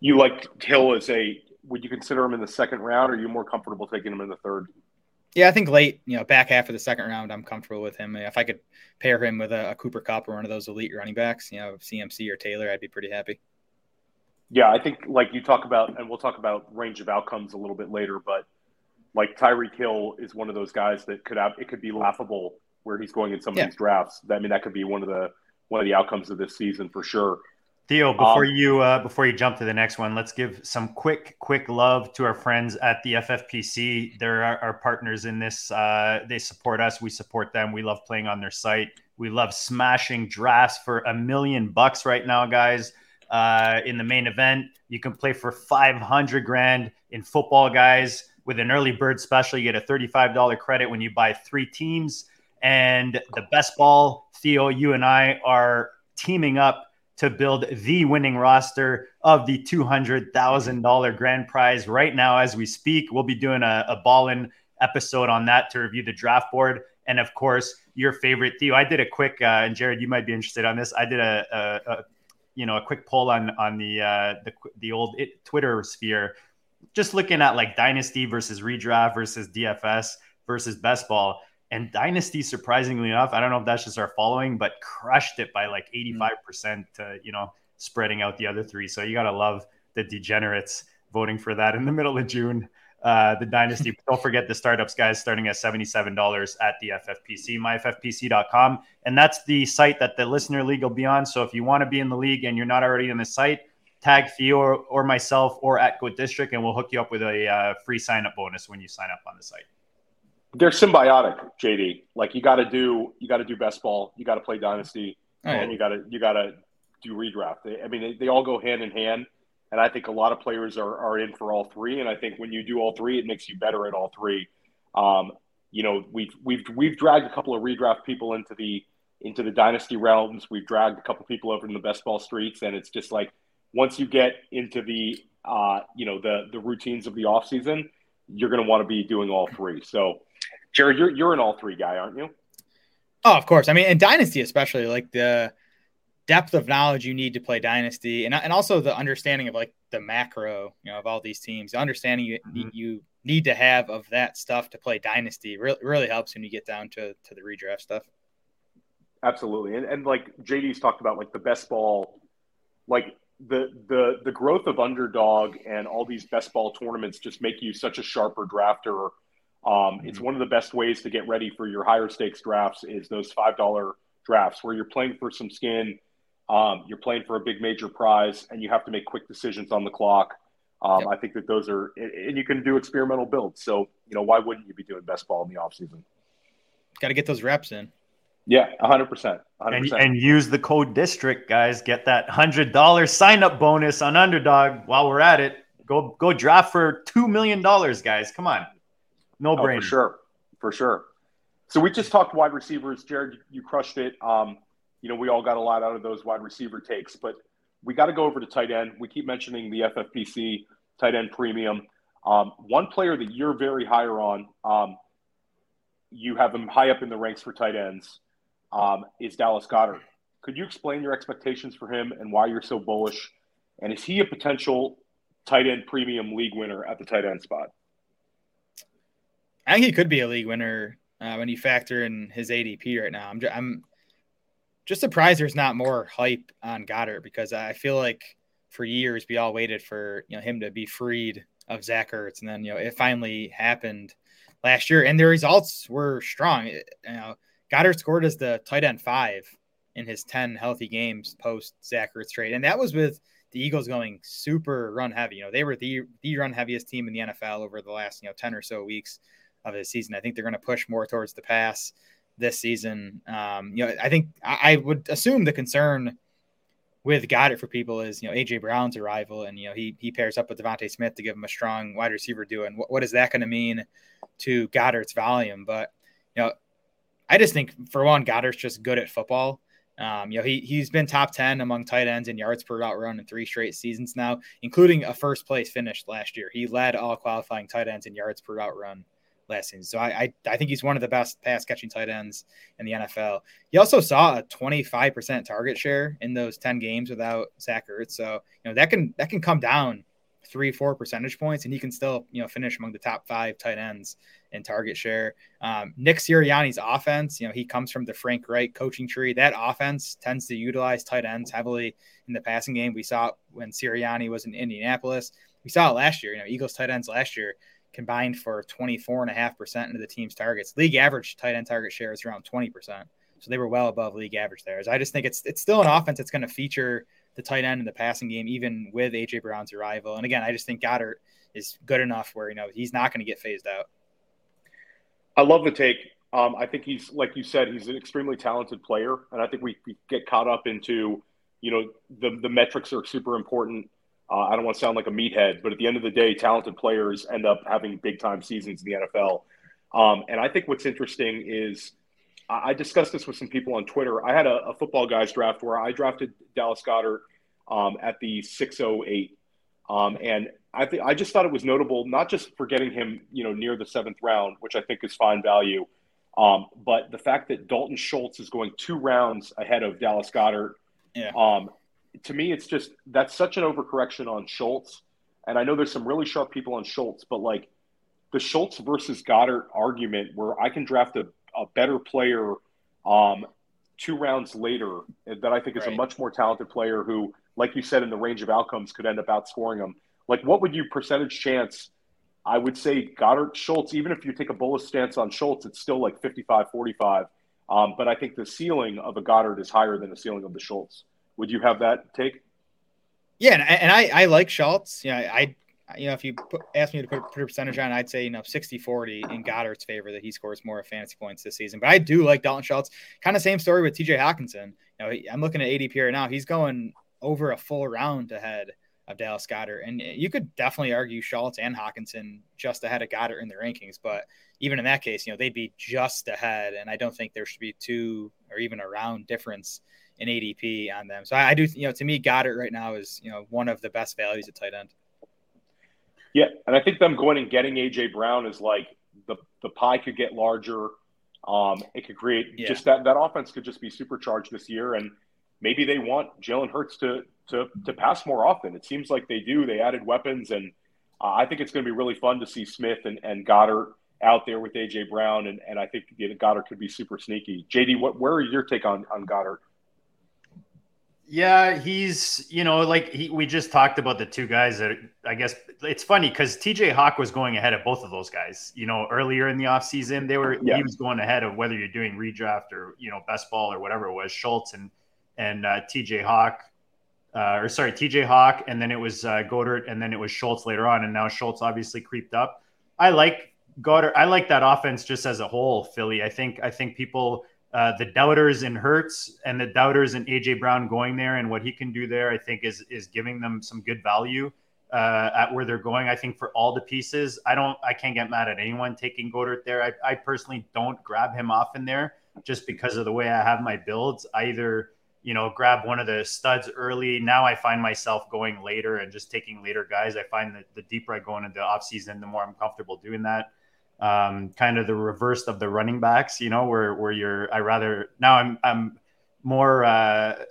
You like Hill as a would you consider him in the second round? Or are you more comfortable taking him in the third? Yeah, I think late, you know, back half of the second round, I'm comfortable with him. If I could pair him with a, a Cooper Kupp or one of those elite running backs, you know, CMC or Taylor, I'd be pretty happy. Yeah, I think like you talk about, and we'll talk about range of outcomes a little bit later, but like Tyreek Hill is one of those guys that could have it could be laughable where he's going in some yeah. of these drafts. I mean, that could be one of the one of the outcomes of this season for sure. Theo, before um, you uh, before you jump to the next one, let's give some quick quick love to our friends at the FFPC. They're our, our partners in this. Uh, they support us. We support them. We love playing on their site. We love smashing drafts for a million bucks right now, guys. Uh, in the main event, you can play for five hundred grand in football, guys with an early bird special. You get a $35 credit when you buy three teams. And the best ball, Theo, you and I are teaming up to build the winning roster of the $200,000 grand prize right now as we speak. We'll be doing a, a ball in episode on that to review the draft board. And of course, your favorite Theo. I did a quick, uh, and Jared, you might be interested on this. I did a, a, a you know, a quick poll on on the uh, the the old Twitter sphere just looking at like dynasty versus redraft versus DFS versus best ball. And dynasty, surprisingly enough, I don't know if that's just our following, but crushed it by like 85% mm. to, you know, spreading out the other three. So you got to love the degenerates voting for that in the middle of June. Uh, the dynasty. Don't forget the startups, guys, starting at $77 at the FFPC, myffpc.com. And that's the site that the listener league will be on. So if you want to be in the league and you're not already in the site, tag Theo or, or myself or at Goat District, and we'll hook you up with a uh, free sign up bonus when you sign up on the site. They're symbiotic, JD. Like you got to do, you got to do best ball, you got to play dynasty, oh, and you got to, you got to do redraft. They, I mean, they, they all go hand in hand, and I think a lot of players are are in for all three. And I think when you do all three, it makes you better at all three. Um, you know, we've we've we've dragged a couple of redraft people into the into the dynasty realms. We've dragged a couple people over in the best ball streets, and it's just like once you get into the uh, you know the the routines of the off season, you're going to want to be doing all three. So, Jared, you're you're an all three guy, aren't you? Oh, of course. I mean, in Dynasty especially, like the depth of knowledge you need to play Dynasty, and and also the understanding of like the macro, you know, of all these teams. The understanding you mm-hmm. you need to have of that stuff to play Dynasty really really helps when you get down to to the redraft stuff. Absolutely, and and like JD's talked about, like the best ball, like the the the growth of underdog and all these best ball tournaments just make you such a sharper drafter. Um, mm-hmm. It's one of the best ways to get ready for your higher stakes drafts is those five dollar drafts where you're playing for some skin, um, you're playing for a big major prize, and you have to make quick decisions on the clock. Um, yep. I think that those are, and you can do experimental builds. So you know why wouldn't you be doing best ball in the off season? Got to get those reps in. Yeah, 100%. 100%. And, and, use the code district, guys. Get that $100 sign up bonus on Underdog while we're at it. Go go draft for $2 million, guys. Come on. No brain. Oh, for sure. For sure. So we just talked wide receivers. Jared, you crushed it. Um, you know, we all got a lot out of those wide receiver takes, but we got to go over to tight end. We keep mentioning the FFPC tight end premium. Um, one player that you're very higher on, um, you have him high up in the ranks for tight ends um, is Dallas Goedert. Could you explain your expectations for him and why you're so bullish? And is he a potential tight end premium league winner at the tight end spot? I think he could be a league winner uh, when you factor in his ADP right now. I'm just, I'm just surprised there's not more hype on Goedert because I feel like for years we all waited for you know him to be freed of Zach Ertz, and then you know it finally happened last year, and the results were strong. You know, Goedert scored as the tight end five in his 10 healthy games post Zach Ertz trade. And that was with the Eagles going super run heavy. You know, they were the, the run heaviest team in the NFL over the last, you know, 10 or so weeks of the season. I think they're going to push more towards the pass this season. Um, you know, I think I, I, would assume the concern with Goedert for people is, you know, AJ Brown's arrival and, you know, he, he pairs up with DeVonta Smith to give him a strong wide receiver do. And what, what is that going to mean to Goedert's volume? But, you know, I just think for one, Goedert's just good at football. Um, you know, he he's been top ten among tight ends in yards per route run in three straight seasons now, including a first place finish last year. He led all qualifying tight ends in yards per route run last season. So I, I, I think he's one of the best pass catching tight ends in the NFL. He also saw a 25% target share in those 10 games without Zach Ertz. So, you know, that can that can come down three, four percentage points, and he can still, you know, finish among the top five tight ends in target share. Um, Nick Sirianni's offense, you know, he comes from the Frank Reich coaching tree. That offense tends to utilize tight ends heavily in the passing game. We saw when Sirianni was in Indianapolis. We saw it last year. You know, Eagles tight ends last year combined for 24.5% into the team's targets. League average tight end target share is around 20%. So they were well above league average there. So I just think it's it's still an offense that's going to feature the tight end in the passing game, even with AJ Brown's arrival. And again, I just think Goedert is good enough where you know he's not going to get phased out. I love the take. Um, I think he's like you said, he's an extremely talented player, and I think we, we get caught up into you know the the metrics are super important. Uh, I don't want to sound like a meathead, but at the end of the day, talented players end up having big time seasons in the NFL. Um, and I think what's interesting is I discussed this with some people on Twitter. I had a, a football guys draft where I drafted Dallas Goedert um, at the 608. Um, and I think I just thought it was notable, not just for getting him, you know, near the seventh round, which I think is fine value, um, but the fact that Dalton Schultz is going two rounds ahead of Dallas Goedert, Yeah. Um, to me, it's just that's such an overcorrection on Schultz. And I know there's some really sharp people on Schultz, but like the Schultz versus Goedert argument, where I can draft a a better player um, two rounds later that I think is right. a much more talented player who, like you said, in the range of outcomes could end up outscoring him. Like, what would you percentage chance? I would say Goedert Schultz, even if you take a bullish stance on Schultz, it's still like 55 45. Um, but I think the ceiling of a Goedert is higher than the ceiling of the Schultz. Would you have that take? Yeah, and, and I, I like Schultz. Yeah, I you know, if you put, ask me to put, put, a percentage on, I'd say, you know, 60 40 in Goedert's favor that he scores more fantasy points this season. But I do like Dalton Schultz. Kind of same story with TJ Hockenson. You know, I'm looking at ADP right now. He's going over a full round ahead of Dallas Goedert. And you could definitely argue Schultz and Hockenson just ahead of Goedert in the rankings. But even in that case, you know, they'd be just ahead. And I don't think there should be two or even a round difference in ADP on them. So I, I do, you know, to me, Goedert right now is, you know, one of the best values at tight end. Yeah, and I think them going and getting AJ Brown is like the the pie could get larger. Um, it could create yeah. just that that offense could just be supercharged this year, and maybe they want Jalen Hurts to to to pass more often. It seems like they do. They added weapons, and uh, I think it's going to be really fun to see Smith and, and Goedert out there with AJ Brown, and, and I think Goedert could be super sneaky. JD, what where are your take on on Goedert? Yeah, he's you know like he, we just talked about the two guys that I guess it's funny because TJ Hawk was going ahead of both of those guys. You know, earlier in the offseason, they were yeah. he was going ahead of whether you're doing redraft or you know best ball or whatever it was. Schultz and and uh, TJ Hawk, uh, or sorry TJ Hawk, and then it was uh, Goedert, and then it was Schultz later on, and now Schultz obviously creeped up. I like Goedert. I like that offense just as a whole. Philly. I think I think people uh, the doubters in Hurts and the doubters in AJ Brown going there and what he can do there, I think is is giving them some good value uh, at where they're going. I think for all the pieces, I don't, I can't get mad at anyone taking Goedert there. I, I personally don't grab him off in there just because of the way I have my builds. I either you know grab one of the studs early. Now I find myself going later and just taking later guys. I find that the deeper I go into the offseason, the more I'm comfortable doing that um, kind of the reverse of the running backs, you know, where where you're I rather now I'm I'm more uh,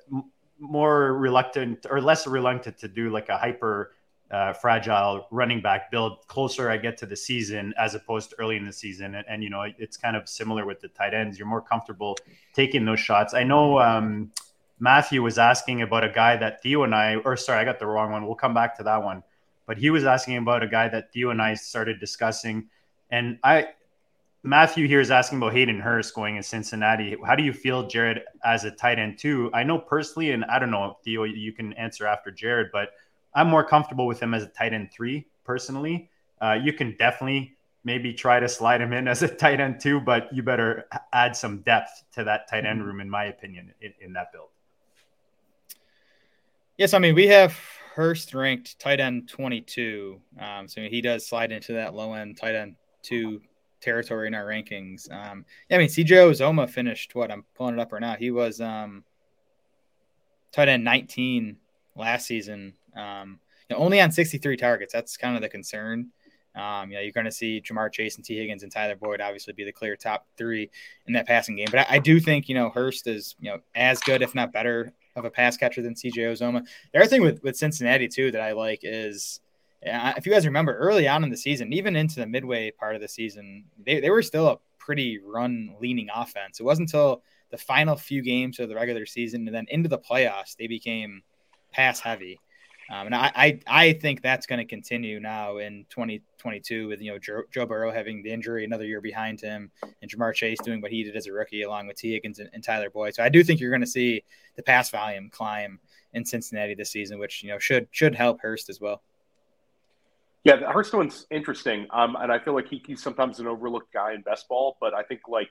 more reluctant or less reluctant to do like a hyper uh, fragile running back build closer I get to the season as opposed to early in the season. And, and, you know, it's kind of similar with the tight ends. You're more comfortable taking those shots. I know um, Matthew was asking about a guy that Theo and I, or sorry, I got the wrong one. We'll come back to that one. But he was asking about a guy that Theo and I started discussing and I, Matthew here is asking about Hayden Hurst going in Cincinnati. How do you feel, Jared, as a tight end too? I know personally, and I don't know, Theo, you can answer after Jared, but I'm more comfortable with him as a tight end three personally. Uh, you can definitely maybe try to slide him in as a tight end too, but you better add some depth to that tight end mm-hmm. room, in my opinion, in, in that build. Yes, I mean we have Hurst ranked tight end 22, um, so he does slide into that low end tight end two territory in our rankings. Um, yeah, I mean, CJ Uzomah finished what I'm pulling it up right now. He was um, tight end 19 last season, um, you know, only on 63 targets. That's kind of the concern. Um, you know, you're going to see Ja'Marr Chase and Tee Higgins and Tyler Boyd obviously be the clear top three in that passing game. But I, I do think, you know, Hurst is, you know, as good, if not better, of a pass catcher than CJ Uzomah. The other thing with, with Cincinnati, too, that I like is if you guys remember early on in the season, even into the midway part of the season, they, they were still a pretty run leaning offense. It wasn't until the final few games of the regular season and then into the playoffs they became pass heavy. Um, and I, I, I think that's going to continue now in 2022 with you know Joe, Joe, Burrow having the injury another year behind him and Ja'Marr Chase doing what he did as a rookie along with Tee Higgins and, and Tyler Boyd. So I do think you're going to see the pass volume climb in Cincinnati this season, which you know should should help Hurst as well. Yeah, the Hurst one's interesting, um, and I feel like he, he's sometimes an overlooked guy in best ball. But I think like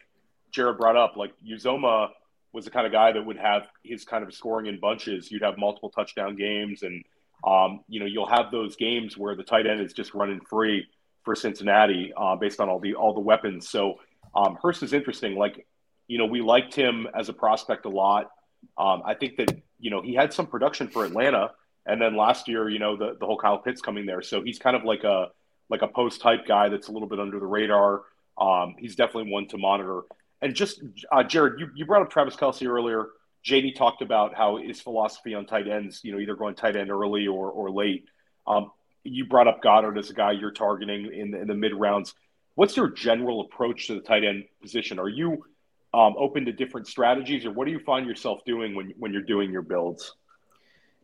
Jared brought up, like Uzomah was the kind of guy that would have his kind of scoring in bunches. You'd have multiple touchdown games, and um, you know you'll have those games where the tight end is just running free for Cincinnati uh, based on all the all the weapons. So um, Hurst is interesting. Like you know, we liked him as a prospect a lot. Um, I think that you know he had some production for Atlanta and then last year, you know, the, the whole Kyle Pitts coming there. So he's kind of like a like a post type guy that's a little bit under the radar. Um, he's definitely one to monitor. And just uh, Jared, you, you brought up Travis Kelce earlier. JD talked about how his philosophy on tight ends, you know, either going tight end early or, or late. Um, you brought up Goedert as a guy you're targeting in, the, in the mid rounds. What's your general approach to the tight end position? Are you um, open to different strategies, or what do you find yourself doing when when you're doing your builds?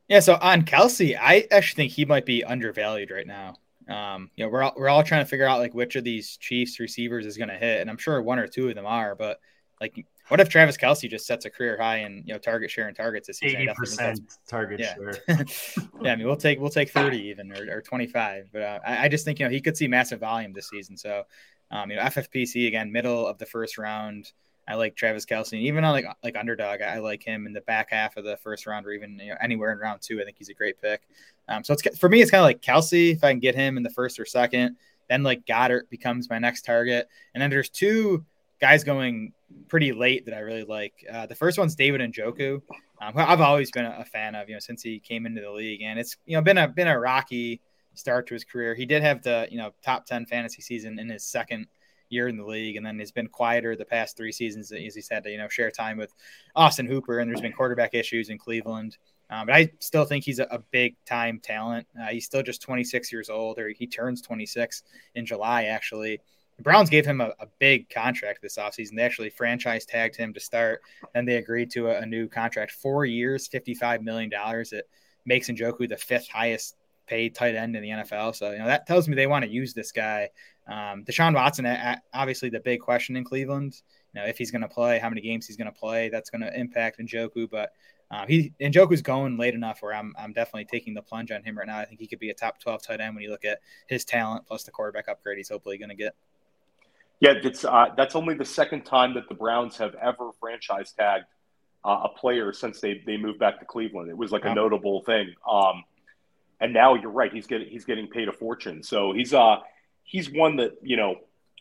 Yeah, so on Kelce, I actually think he might be undervalued right now. Um, you know, we're all, we're all trying to figure out like which of these Chiefs receivers is going to hit, and I'm sure one or two of them are. But like, what if Travis Kelce just sets a career high in you know target share and targets this season? Eighty percent target yeah. share. yeah, I mean we'll take we'll take thirty even or, or twenty five, but uh, I, I, just think you know he could see massive volume this season. So, um, you know, FFPC again, middle of the first round. I like Travis Kelce, and even on like like underdog, I like him in the back half of the first round, or even you know, anywhere in round two. I think he's a great pick. Um, so it's for me, it's kind of like Kelce If I can get him in the first or second, then like Goedert becomes my next target, and then there's two guys going pretty late that I really like. Uh, the first one's David Njoku. Um, I've always been a fan of, you know, since he came into the league, and it's you know been a been a rocky start to his career. He did have the you know top ten fantasy season in his second year in the league, and then has been quieter the past three seasons, as he said, to you know share time with Austin Hooper, and there's been quarterback issues in Cleveland. Um, but I still think he's a, a big time talent. Uh, he's still just 26 years old, or he turns 26 in July. Actually, the Browns gave him a, a big contract this offseason. They actually franchise tagged him to start, and they agreed to a, a new contract, four years, 55 million dollars. It makes Njoku the fifth highest paid tight end in the NFL. So you know that tells me they want to use this guy um, Deshaun Watson, obviously the big question in Cleveland. You know, if he's going to play, how many games he's going to play, that's going to impact Njoku. But uh, he Njoku's going late enough where I'm I'm definitely taking the plunge on him right now. I think he could be a top 12 tight end when you look at his talent plus the quarterback upgrade he's hopefully going to get. Yeah, it's uh, that's only the second time that the Browns have ever franchise tagged uh, a player since they they moved back to Cleveland. It was like a notable thing. Um, and now you're right, he's getting he's getting paid a fortune. So he's uh he's one that you know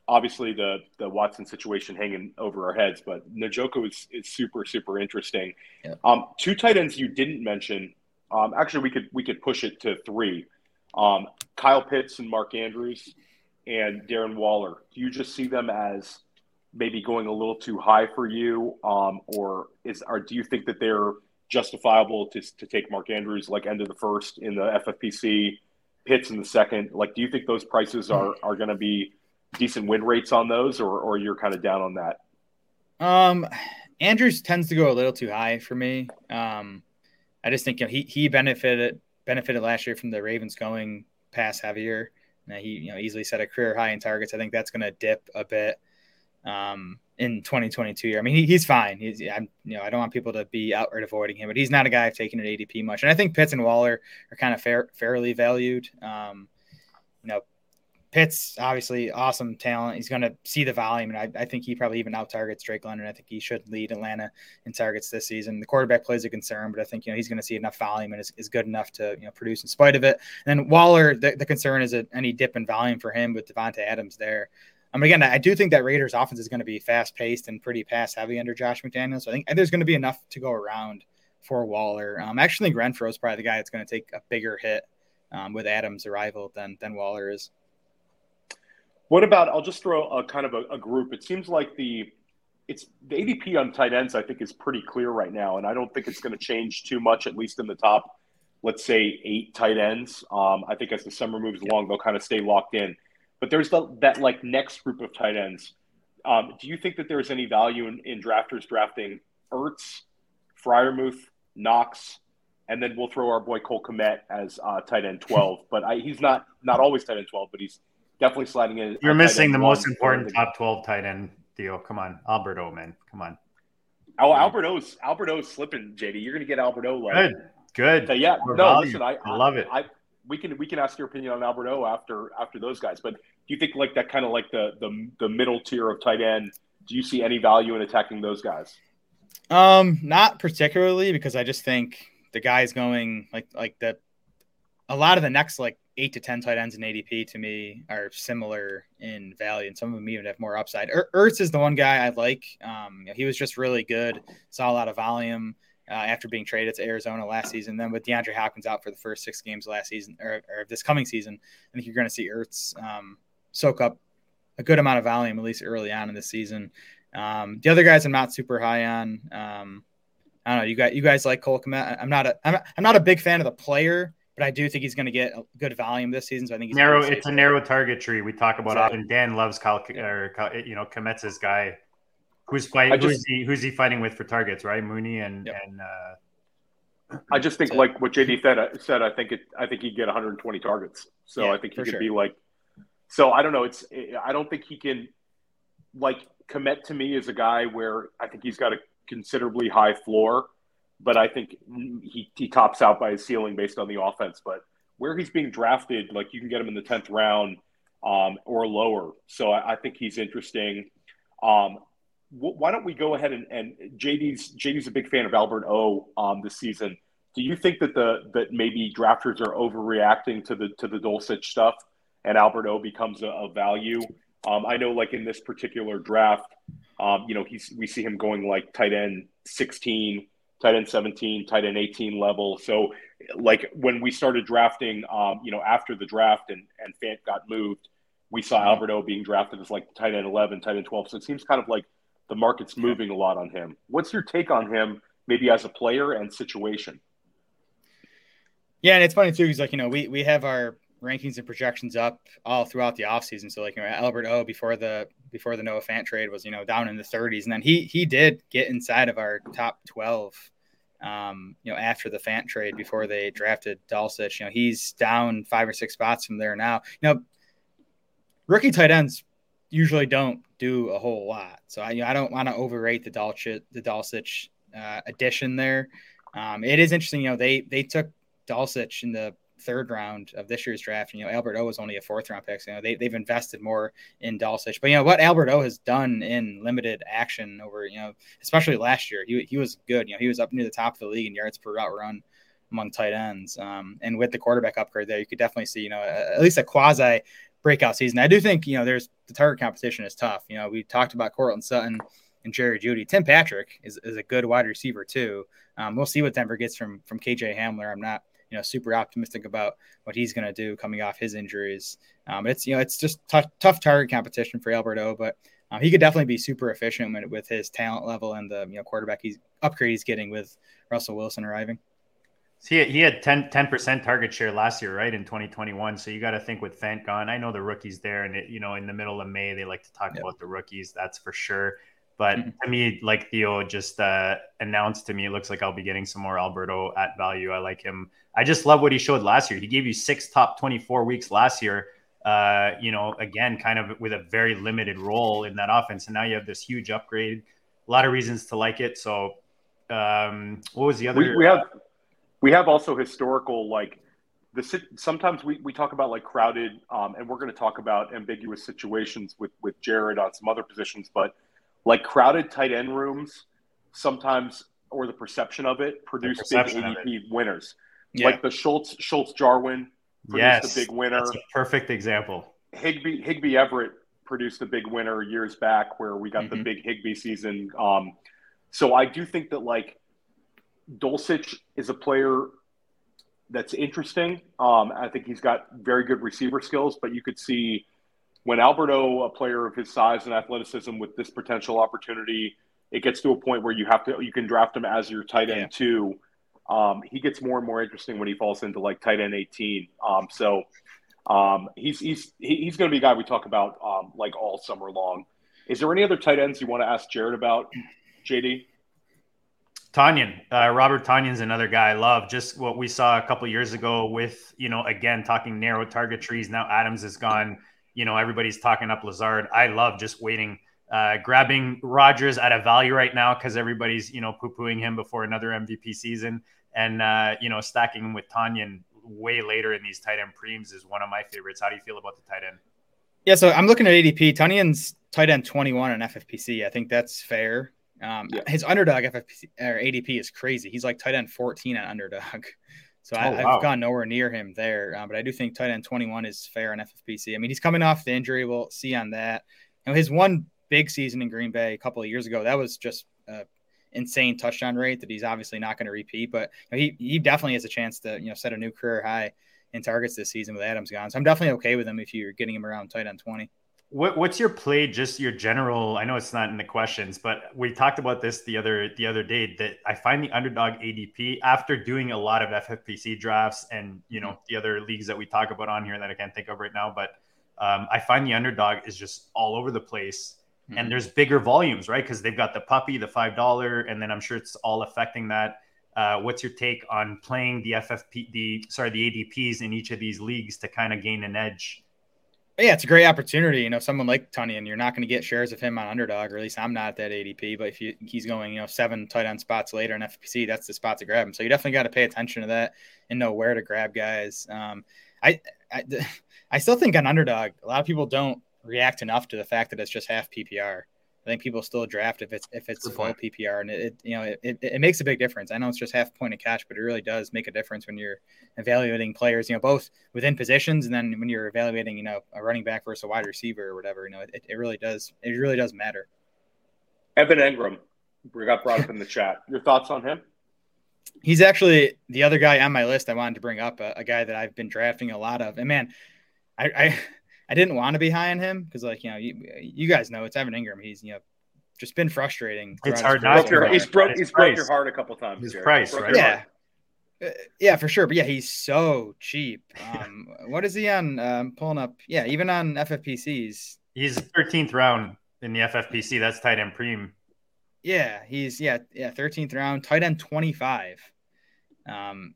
obviously the the Watson situation hanging over our heads, but Njoku is, is super super interesting. Yeah. Um, two tight ends you didn't mention. Um, actually, we could we could push it to three. Um, Kyle Pitts and Mark Andrews and Darren Waller. Do you just see them as maybe going a little too high for you, um, or is or do you think that they're justifiable to to take Mark Andrews like end of the first in the FFPC? Pitts in the second. Like, do you think those prices are are going to be decent win rates on those, or or you're kind of down on that? Um, Andrews tends to go a little too high for me. Um, I just think you know, he he benefited benefited last year from the Ravens going pass heavier. And he you know easily set a career high in targets. I think that's going to dip a bit. Um, in 2022 year. I mean, he, he's fine. He's, I'm, you know, I don't want people to be outright avoiding him, but he's not a guy I've taken at ADP much. And I think Pitts and Waller are kind of fair, fairly valued. Um, you know, Pitts obviously awesome talent. He's going to see the volume, and I, I, think he probably even out targets Drake London. I think he should lead Atlanta in targets this season. The quarterback plays a concern, but I think you know he's going to see enough volume and is, is good enough to you know produce in spite of it. And then Waller, the, the concern is that any dip in volume for him with Davante Adams there. Um, again, I do think that Raiders offense is going to be fast paced and pretty pass heavy under Josh McDaniels. So I think there's going to be enough to go around for Waller. Um, I actually think Renfrow is probably the guy that's going to take a bigger hit um, with Adams' arrival than than Waller is. What about? I'll just throw a kind of a, a group. It seems like the it's the ADP on tight ends. I think is pretty clear right now, and I don't think it's going to change too much, at least in the top let's say eight tight ends. Um, I think as the summer moves along, they'll kind of stay locked in. But there's the, that like next group of tight ends. Um, do you think that there's any value in, in drafters drafting Ertz, Freiermuth, Knox, and then we'll throw our boy Cole Kmet as uh, tight end 12. but I, he's not not always tight end 12, but he's definitely sliding in. You're missing the most important top 12 tight end deal. Come on, Albert O, man. Come on. Oh, Albert O's Albert O's slipping, JD. You're gonna get Albert O. Like, good, good. So, yeah, More no, value. listen, I, I, love it. I, we can we can ask your opinion on Albert O after after those guys. But do you think like that kind of like the the the middle tier of tight end? Do you see any value in attacking those guys? Um, not particularly because I just think the guys going like like that. A lot of the next like eight to ten tight ends in ADP to me are similar in value, and some of them even have more upside. Er- Ertz is the one guy I like. Um, he was just really good, saw a lot of volume uh, after being traded to Arizona last season. Then with DeAndre Hopkins out for the first six games last season or, or this coming season, I think you're going to see Ertz um, soak up a good amount of volume at least early on in the season. Um, the other guys I'm not super high on. Um, I don't know. You guys, you guys like Cole Kmet. I'm not a, I'm, I'm not a big fan of the player, but I do think he's going to get a good volume this season. So I think he's narrow. It's a narrow target tree. We talk about exactly. and Dan loves Kyle, or you know, Kmet's his guy. Who's fighting? Who's he? Who's he fighting with for targets? Right, Mooney and yep. and. Uh, I just think, like what JD said, said I think it. I think he'd get 120 targets. So yeah, I think he could sure. be like. So I don't know. It's. I don't think he can. Like Kmet to me as a guy where I think he's got a considerably high floor, but I think he, he tops out by his ceiling based on the offense. But where he's being drafted, like you can get him in the 10th round um, or lower. So I, I, think he's interesting. Um, wh- why don't we go ahead and, and, JD's JD's a big fan of Albert O um, this season. Do you think that the that maybe drafters are overreacting to the to the Dulcich stuff and Albert O becomes a, a value? Um, I know, like in this particular draft, um, you know, he's we see him going like tight end 16, tight end 17, tight end 18 level. So, like when we started drafting, um, you know, after the draft and and Fant got moved, we saw mm-hmm. Albert O being drafted as like tight end 11, tight end 12. So it seems kind of like the market's moving a lot on him. What's your take on him, maybe as a player and situation? Yeah, and it's funny too. He's like, you know, we we have our rankings and projections up all throughout the offseason. So like you know, Albert O before the before the Noah Fant trade was you know down in the 30s, and then he he did get inside of our top 12. Um, you know, after the Fant trade, before they drafted Dulcich, you know, he's down five or six spots from there now. You know, rookie tight ends usually don't do a whole lot, so I I don't want to overrate the Dulcich the Dulcich uh, addition there. Um, it is interesting, you know, they they took Dulcich in the third round of this year's draft. And, You know, Albert O was only a fourth round pick. So, you know, they, they've invested more in Dulcich. But, you know, what Albert O has done in limited action over, you know, especially last year, he, he was good. You know, he was up near the top of the league in yards per route run among tight ends. Um, and with the quarterback upgrade there, you could definitely see, you know, a, at least a quasi breakout season. I do think, you know, there's the target competition is tough. You know, we talked about Courtland Sutton and Jerry Jeudy. Tim Patrick is, is a good wide receiver too. Um, we'll see what Denver gets from from KJ Hamler. I'm not you know super optimistic about what he's going to do coming off his injuries. Um, it's you know it's just tough tough target competition for Albert O, but um, he could definitely be super efficient with, with his talent level and the you know quarterback he's upgrade he's getting with Russell Wilson arriving. He, he had 10 percent target share last year, right in 2021. So you got to think with Fant gone. I know the rookies there, and it, you know in the middle of May they like to talk yep. about the rookies. That's for sure. But mm-hmm. to me, like Theo just uh, announced to me, it looks like I'll be getting some more Albert O at value. I like him. I just love what he showed last year. He gave you six top 24 weeks last year. Uh, you know, again, kind of with a very limited role in that offense. And now you have this huge upgrade. A lot of reasons to like it. So, um, what was the other? We, we have we have also historical like the sometimes we, we talk about like crowded um, and we're going to talk about ambiguous situations with with Jared on some other positions, but like crowded tight end rooms sometimes or the perception of it produce big ADP winners. Yeah. Like the Schultz Schultz Jarwin produced yes, a big winner. A perfect example. Higbee Higbee Everett produced a big winner years back where we got mm-hmm. the big Higbee season. Um, so I do think that like Dulcich is a player that's interesting. Um, I think he's got very good receiver skills, but you could see when Albert O, a player of his size and athleticism with this potential opportunity, it gets to a point where you have to you can draft him as your tight end yeah. too. um, he gets more and more interesting when he falls into like tight end 18. Um, so um, he's he's he's going to be a guy we talk about um, like all summer long. Is there any other tight ends you want to ask Jared about, JD? Tonyan, uh, Robert Tonyan's another guy I love. Just what we saw a couple years ago with, you know, again, talking narrow target trees. Now Adams is gone. You know, everybody's talking up Lazard. I love just waiting, uh, grabbing Rodgers at a value right now because everybody's, you know, poo pooing him before another MVP season and, uh, you know, stacking him with Tonyan way later in these tight end preems is one of my favorites. How do you feel about the tight end? Yeah, so I'm looking at ADP. Tonyan's tight end 21 on FFPC. I think that's fair. Um, yeah. His underdog FFPC or ADP is crazy. He's like tight end 14 on underdog. So oh, I, have gone nowhere near him there. Um, but I do think tight end 21 is fair on FFPC. I mean, he's coming off the injury. We'll see on that. You know, his one big season in Green Bay a couple of years ago, that was just an insane touchdown rate that he's obviously not going to repeat. But you know, he he definitely has a chance to you know set a new career high in targets this season with Adams gone. So I'm definitely okay with him if you're getting him around tight end 20. What, what's your play? Just your general. I know it's not in the questions, but we talked about this the other the other day. That I find the underdog ADP after doing a lot of FFPC drafts and you know the other leagues that we talk about on here that I can't think of right now. But um, I find the underdog is just all over the place, mm-hmm. and there's bigger volumes, right? Because they've got the puppy, the five dollar, and then I'm sure it's all affecting that. Uh, what's your take on playing the FFP, the sorry, the ADPs in each of these leagues to kind of gain an edge? Yeah, it's a great opportunity. You know, someone like Tonyan, you're not going to get shares of him on underdog, or at least I'm not at that ADP. But if you, he's going, you know, seven tight end spots later in FPC, that's the spot to grab him. So you definitely got to pay attention to that and know where to grab guys. Um, I, I, I still think on underdog, a lot of people don't react enough to the fact that it's just half PPR. I think people still draft if it's if it's Good full point. PPR, and it, you know it, it, it, makes a big difference. I know it's just half point of cash, but it really does make a difference when you're evaluating players. You know, both within positions, and then when you're evaluating, you know, a running back versus a wide receiver or whatever. You know, it, it really does it really does matter. Evan Engram, we got brought up in the chat. Your thoughts on him? He's actually the other guy on my list. I wanted to bring up a, a guy that I've been drafting a lot of, and man, I, I I didn't want to be high on him because, like, you know, you, you guys know it's Evan Engram. He's, you know, just been frustrating. It's hard not to. He's broke. He's broke your heart a couple times. His price, right? Yeah, uh, yeah, for sure. But yeah, he's so cheap. Um, what is he on? Um, pulling up. Yeah, even on FFPCs, he's 13th round in the FFPC. That's tight end preem. Yeah, he's yeah yeah 13th round, tight end 25. Um,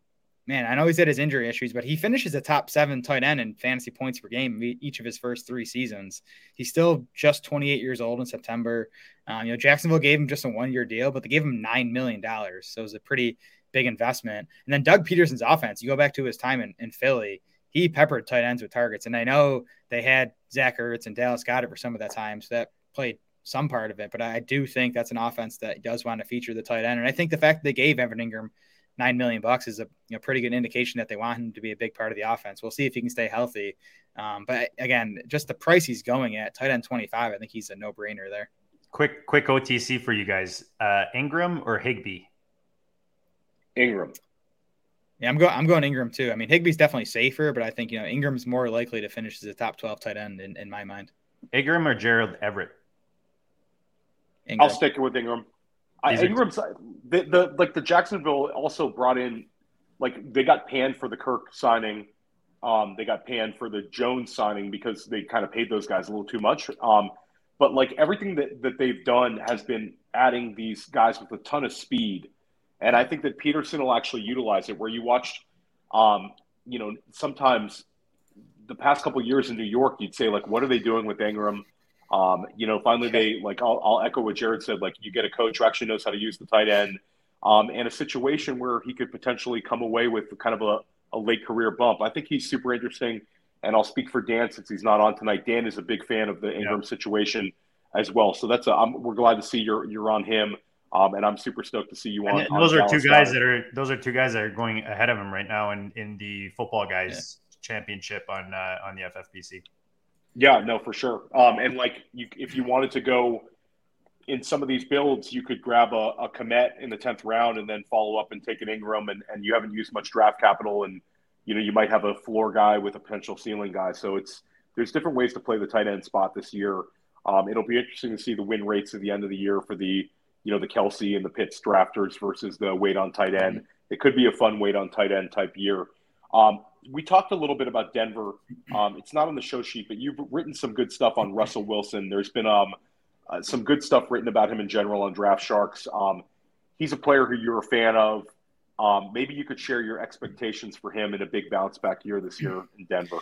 man, I know he's had his injury issues, but he finishes a top seven tight end in fantasy points per game each of his first three seasons. He's still just 28 years old in September. Um, you know, Jacksonville gave him just a one year deal, but they gave him $9 million. So it was a pretty big investment. And then Doug Pederson's offense, you go back to his time in, in Philly, he peppered tight ends with targets. And I know they had Zach Ertz and Dallas Goedert for some of that time. So that played some part of it. But I do think that's an offense that does want to feature the tight end. And I think the fact that they gave Evan Engram – nine million bucks is a you know, pretty good indication that they want him to be a big part of the offense. We'll see if he can stay healthy. Um, but again, just the price he's going at, tight end 25, I think he's a no brainer there. Quick, quick OTC for you guys. Uh, Engram or Higbee? Engram. Yeah, I'm going. I'm going Engram too. I mean, Higbee's definitely safer, but I think you know Engram's more likely to finish as a top 12 tight end in, in my mind. Engram or Gerald Everett? Engram. I'll stick with Engram. I, Engram's the, the like the Jacksonville also brought in like they got panned for the Kirk signing. Um, they got panned for the Jones signing because they kind of paid those guys a little too much. Um, but like everything that, that they've done has been adding these guys with a ton of speed. And I think that Pederson will actually utilize it where you watched, um, you know, sometimes the past couple years in New York, you'd say like, what are they doing with Engram? Um, you know, finally they like I'll, I'll, echo what Jared said. Like you get a coach who actually knows how to use the tight end, um, and a situation where he could potentially come away with kind of a, a late career bump. I think he's super interesting, and I'll speak for Dan since he's not on tonight. Dan is a big fan of the Engram yeah. situation as well, so that's a, I'm, we're glad to see you're you're on him. Um, and I'm super stoked to see you on. on those are two guys that are those are two guys that are going ahead of him right now in, in the football guys yeah. championship on uh, on the FFPC. Yeah, no, for sure. Um, and like, you, if you wanted to go in some of these builds, you could grab a, a in the tenth round and then follow up and take an Engram, and, and you haven't used much draft capital, and you know you might have a floor guy with a potential ceiling guy. So it's there's different ways to play the tight end spot this year. Um, it'll be interesting to see the win rates at the end of the year for the you know the Kelce and the Pitts drafters versus the weight on tight end. it could be a fun wait on tight end type year. Um, we talked a little bit about Denver. Um, it's not on the show sheet, but you've written some good stuff on Russell Wilson. There's been um, uh, some good stuff written about him in general on Draft Sharks. Um, he's a player who you're a fan of. Um, maybe you could share your expectations for him in a big bounce back year this year in Denver.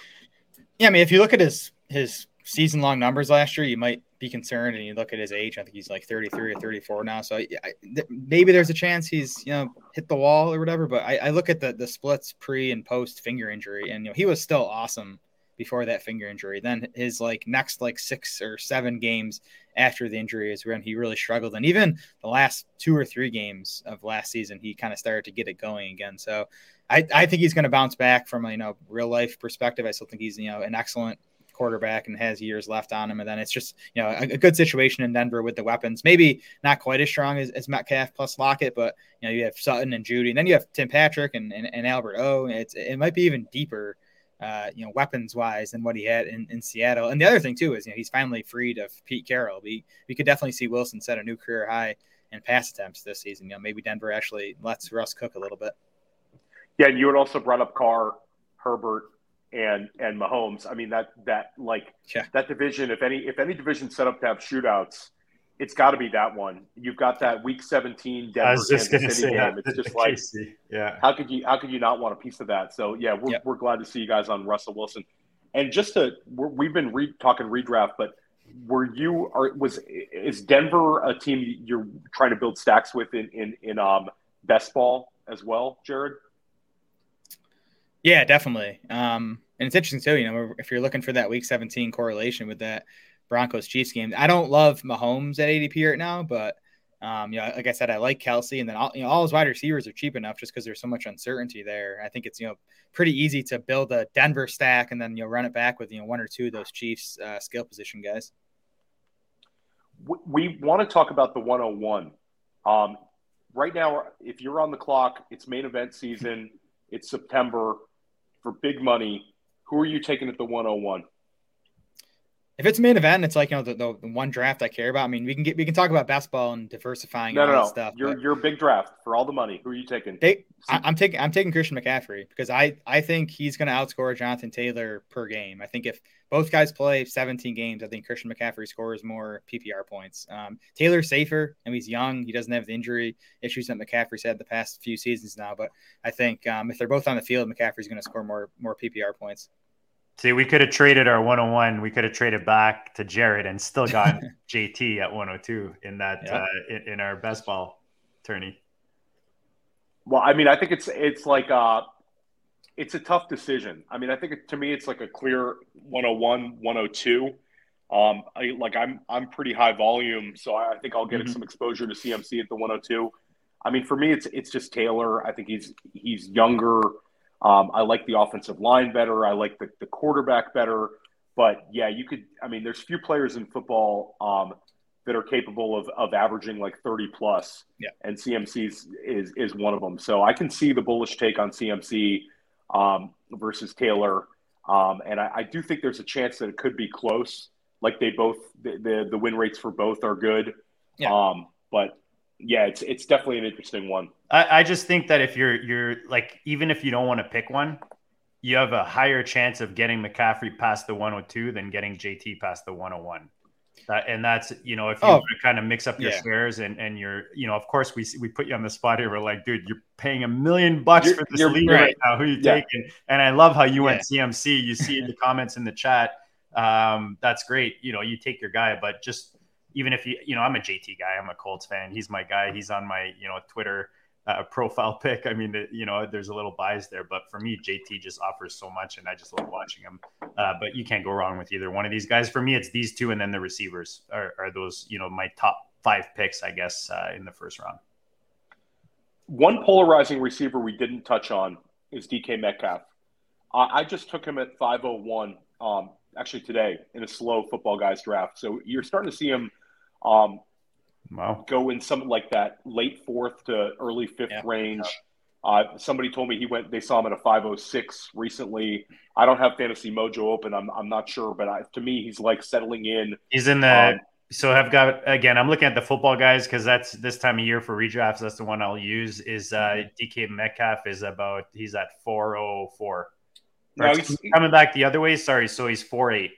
Yeah, I mean, if you look at his his season long numbers last year, you might be concerned. And you look at his age; I think he's like 33 or 34 now. So I, th- maybe there's a chance he's you know hit the wall or whatever. But I, I, look at the the splits pre and post finger injury, and you know he was still awesome before that finger injury. Then his like next like six or seven games after the injury is when he really struggled, and even the last two or three games of last season, he kind of started to get it going again. So. I, I think he's going to bounce back from a you know real life perspective. I still think he's you know an excellent quarterback and has years left on him. And then it's just, you know, a, a, good situation in Denver with the weapons. Maybe not quite as strong as, as Metcalf plus Lockett, but, you know, you have Sutton and Jeudy, And then you have Tim Patrick and, and, and Albert O. It's, it might be even deeper, uh, you know, weapons wise than what he had in, in Seattle. And the other thing, too, is, you know, he's finally freed of Pete Carroll. We, we could definitely see Wilson set a new career high in pass attempts this season. You know, maybe Denver actually lets Russ cook a little bit. Yeah, and you had also brought up Carr, Herbert, and and Mahomes. I mean that that like yeah. that division. If any if any division set up to have shootouts, it's got to be that one. You've got that Week 17 Denver Kansas City game. It's just like yeah. How could you how could you not want a piece of that? So yeah, we're yep. we're glad to see you guys on Russell Wilson. And just to we have been re- talking redraft, but were you are was is Denver a team you're trying to build stacks with in in in um best ball as well, Jared? Yeah, definitely. Um, and it's interesting too. You know, if you're looking for that Week 17 correlation with that Broncos Chiefs game, I don't love Mahomes at ADP right now, but um, you know, like I said, I like Kelce, and then all, you know all his wide receivers are cheap enough just because there's so much uncertainty there. I think it's you know pretty easy to build a Denver stack and then you know run it back with you know one or two of those Chiefs uh, skill position guys. We want to talk about the 101. Um, right now, if you're on the clock, it's main event season. It's September for big money, who are you taking at the 101? If it's main event, it's like you know the, the, one draft I care about. I mean, we can get we can talk about basketball and diversifying. No, and no, no. Stuff, you're you're big draft for all the money. Who are you taking? They, I, am taking I'm taking Christian McCaffrey because I I think he's going to outscore Jonathan Taylor per game. I think if both guys play 17 games, I think Christian McCaffrey scores more PPR points. Um, Taylor's safer, and he's young. He doesn't have the injury issues that McCaffrey's had the past few seasons now. But I think um, if they're both on the field, McCaffrey's going to score more more PPR points. See, we could have traded our 101. We could have traded back to Jared and still gotten JT at 102 in that yep. uh, in, in, our best ball tourney. Well, I mean, I think it's it's like uh, it's a tough decision. I mean, I think to me, it's like a clear 101, 102. Um, I, like I'm I'm pretty high volume, so I think I'll get mm-hmm. some exposure to CMC at the 102. I mean, for me, it's it's just Taylor. I think he's he's younger. Um, I like the offensive line better. I like the, the quarterback better. But yeah, you could. I mean, there's few players in football um, that are capable of, of averaging like 30 plus. Yeah. And CMC is is one of them. So I can see the bullish take on CMC um, versus Taylor. Um, and I, I, do think there's a chance that it could be close. Like they both, the, the, the win rates for both are good. Yeah. Um, but yeah, it's it's definitely an interesting one. I, I just think that if you're you're like even if you don't want to pick one, you have a higher chance of getting McCaffrey past the 102 than getting JT past the 101. That, and that's you know if you oh, kind of mix up your yeah. shares and and you're you know of course we we put you on the spot here we're like dude you're paying a million bucks you're, for this league right. right. now who you yeah. taking and I love how you yeah. went CMC you see the comments in the chat um, that's great you know you take your guy but just even if you, you know, I'm a JT guy, I'm a Colts fan. He's my guy. He's on my, you know, Twitter uh, profile pick. I mean, you know, there's a little bias there, but for me, JT just offers so much, and I just love watching him. Uh, but you can't go wrong with either one of these guys. For me, it's these two, and then the receivers are, are those, you know, my top five picks, I guess, uh, in the first round. One polarizing receiver we didn't touch on is DK Metcalf. I just took him at 501. Um, actually today in a slow football guys draft. So you're starting to see him um, wow. go in something like that late fourth to early fifth yeah. range. Uh, somebody told me he went. They saw him at a 506 recently. I don't have Fantasy Mojo open. I'm I'm not sure, but I, to me, he's like settling in. He's in the um, So I've got again. I'm looking at the football guys because that's this time of year for redrafts. That's the one I'll use. Is uh, DK Metcalf is about he's at 404. No, he's, coming back the other way. Sorry, so he's four eight.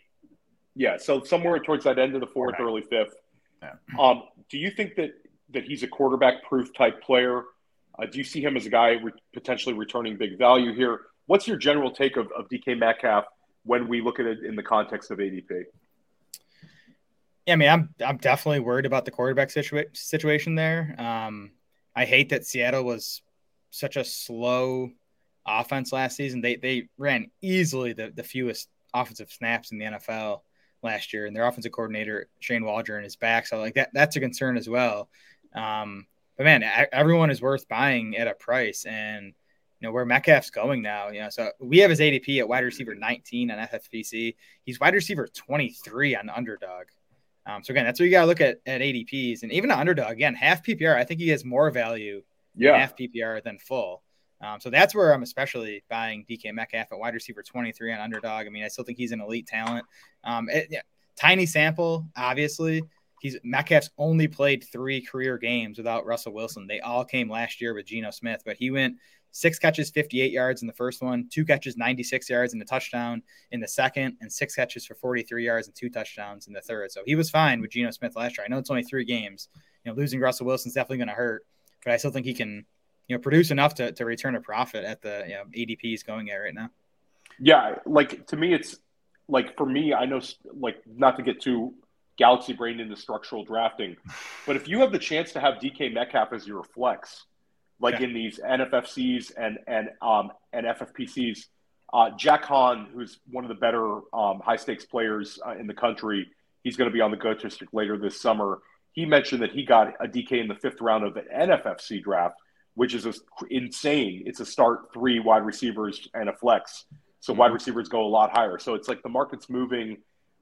Yeah, so somewhere towards that end of the fourth, early fifth. Yeah. Um, do you think that that he's a quarterback proof type player? Uh, do you see him as a guy re- potentially returning big value here? What's your general take of, of DK Metcalf when we look at it in the context of ADP? Yeah, I mean, I'm I'm definitely worried about the quarterback situa- situation there. Um, I hate that Seattle was such a slow offense last season. They they ran easily the, the fewest offensive snaps in the NFL last year, and their offensive coordinator Shane Waldron is back, so like that that's a concern as well. Um, but man, everyone is worth buying at a price, and you know where Metcalf's going now. You know, so we have his ADP at wide receiver 19 on FFPC. He's wide receiver 23 on Underdog. Um, so again, that's what you got to look at at ADPs and even an underdog. Again, half PPR, I think he has more value yeah. half PPR than full. Um, so that's where I'm especially buying DK Metcalf at wide receiver 23 on underdog. I mean, I still think he's an elite talent. Um, it, yeah, tiny sample, obviously. He's Metcalf's only played three career games without Russell Wilson. They all came last year with Geno Smith, but he went six catches, 58 yards in the first one, two catches, 96 yards, and a touchdown in the second, and six catches for 43 yards and two touchdowns in the third. So he was fine with Geno Smith last year. I know it's only three games. You know, losing Russell Wilson's definitely going to hurt, but I still think he can, you know, produce enough to, to return a profit at the you know, ADP he's going at right now. Yeah, like to me, it's like for me, I know like not to get too galaxy brain into structural drafting, but if you have the chance to have DK Metcalf as your flex, like yeah. in these NFFCs and and um, and FFPCs. Uh, Jack Hahn, who's one of the better um, high stakes players uh, in the country, he's going to be on the GOAT District later this summer. He mentioned that he got a DK in the fifth round of an NFFC draft, which is a, insane. It's a start three wide receivers and a flex. So mm-hmm. wide receivers go a lot higher. So it's like the market's moving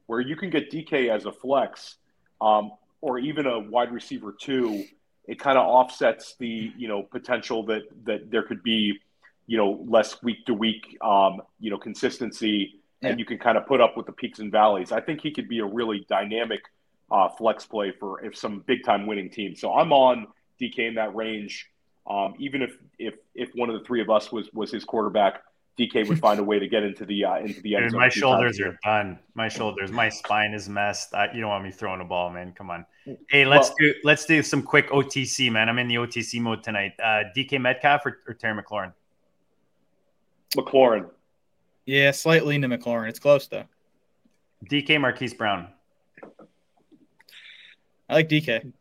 where you can get DK as a flex um, or even a wide receiver two it kind of offsets the you know potential that that there could be you know less week to week um, you know consistency yeah. and you can kind of put up with the peaks and valleys. I think he could be a really dynamic uh, flex play for if some big time winning team. So I'm on DK in that range. Um, even if if if one of the three of us was was his quarterback, DK would find a way to get into the uh, into the end zone. My shoulders are done. My shoulders, my spine is messed. I, you don't want me throwing a ball, man. Come on. Hey, let's well, do let's do some quick OTC, man. I'm in the OTC mode tonight. Uh, DK Metcalf or, or Terry McLaurin? McLaurin. Yeah, slightly into McLaurin. It's close though. DK Marquise Brown. I like DK.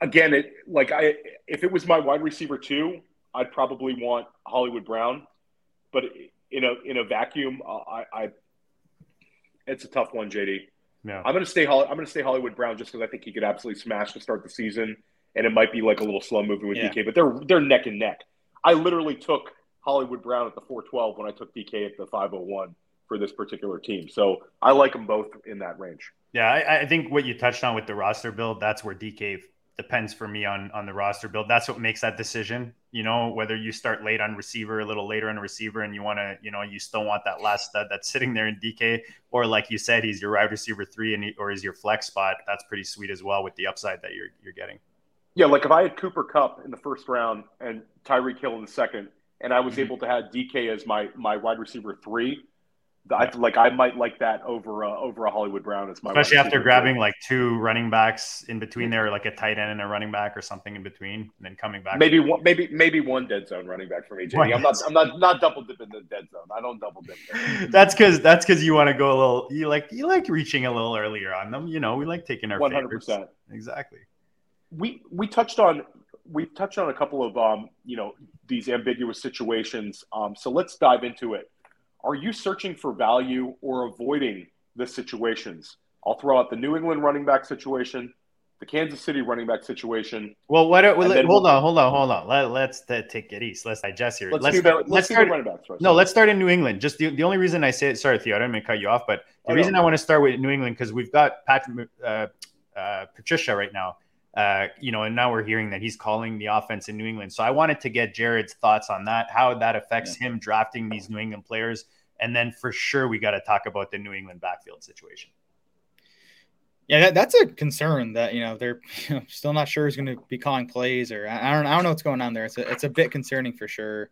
Again, it like I if it was my wide receiver too, I'd probably want Hollywood Brown, but in a in a vacuum, uh, I, I it's a tough one, JD. Yeah. I'm gonna stay. I'm gonna stay Hollywood Brown just because I think he could absolutely smash to start the season, and it might be like a little slow moving with yeah. DK, but they're they're neck and neck. I literally took Hollywood Brown at the 412 when I took DK at the 501 for this particular team. So I like them both in that range. Yeah, I, I think what you touched on with the roster build, that's where DK depends for me on on the roster build. That's what makes that decision. You know, whether you start late on receiver, a little later on receiver, and you want to, you know, you still want that last stud that's sitting there in DK, or like you said, he's your wide receiver three, and he, or is your flex spot. That's pretty sweet as well with the upside that you're you're getting. Yeah, like if I had Cooper Kupp in the first round and Tyreek Hill in the second, and I was mm-hmm. able to have DK as my my wide receiver three, I like I might like that over uh, over a Hollywood Brown as my especially after grabbing like two running backs in between there, like a tight end and a running back or something in between, and then coming back. Maybe one, maybe maybe one dead zone running back for me, Jamie. I'm not I'm not not double dipping the dead zone. I don't double dip. that's because that's because you want to go a little. You like you like reaching a little earlier on them. You know, we like taking our one hundred percent exactly. We we touched on we touched on a couple of um you know these ambiguous situations. Um, so let's dive into it are you searching for value or avoiding the situations? I'll throw out the New England running back situation, the Kansas City running back situation. Well, what? Well, let, hold we'll, on, hold on, hold on. Let, us uh, take it east. Let's digest here. Let's, let's, start, let's, let's start. running backs first. No, let's start in New England. Just the, the only reason I say it. Sorry, Theo, I didn't mean to cut you off, but the oh, reason no. I want to start with New England because we've got Patrick uh, uh, Patricia right now. Uh, you know, and now we're hearing that he's calling the offense in New England. So I wanted to get Jared's thoughts on that, how that affects yeah. him drafting these New England players and then for sure, we got to talk about the New England backfield situation. Yeah, that, that's a concern that you know they're you know, still not sure who's going to be calling plays or I don't I don't know what's going on there. It's a, it's a bit concerning for sure.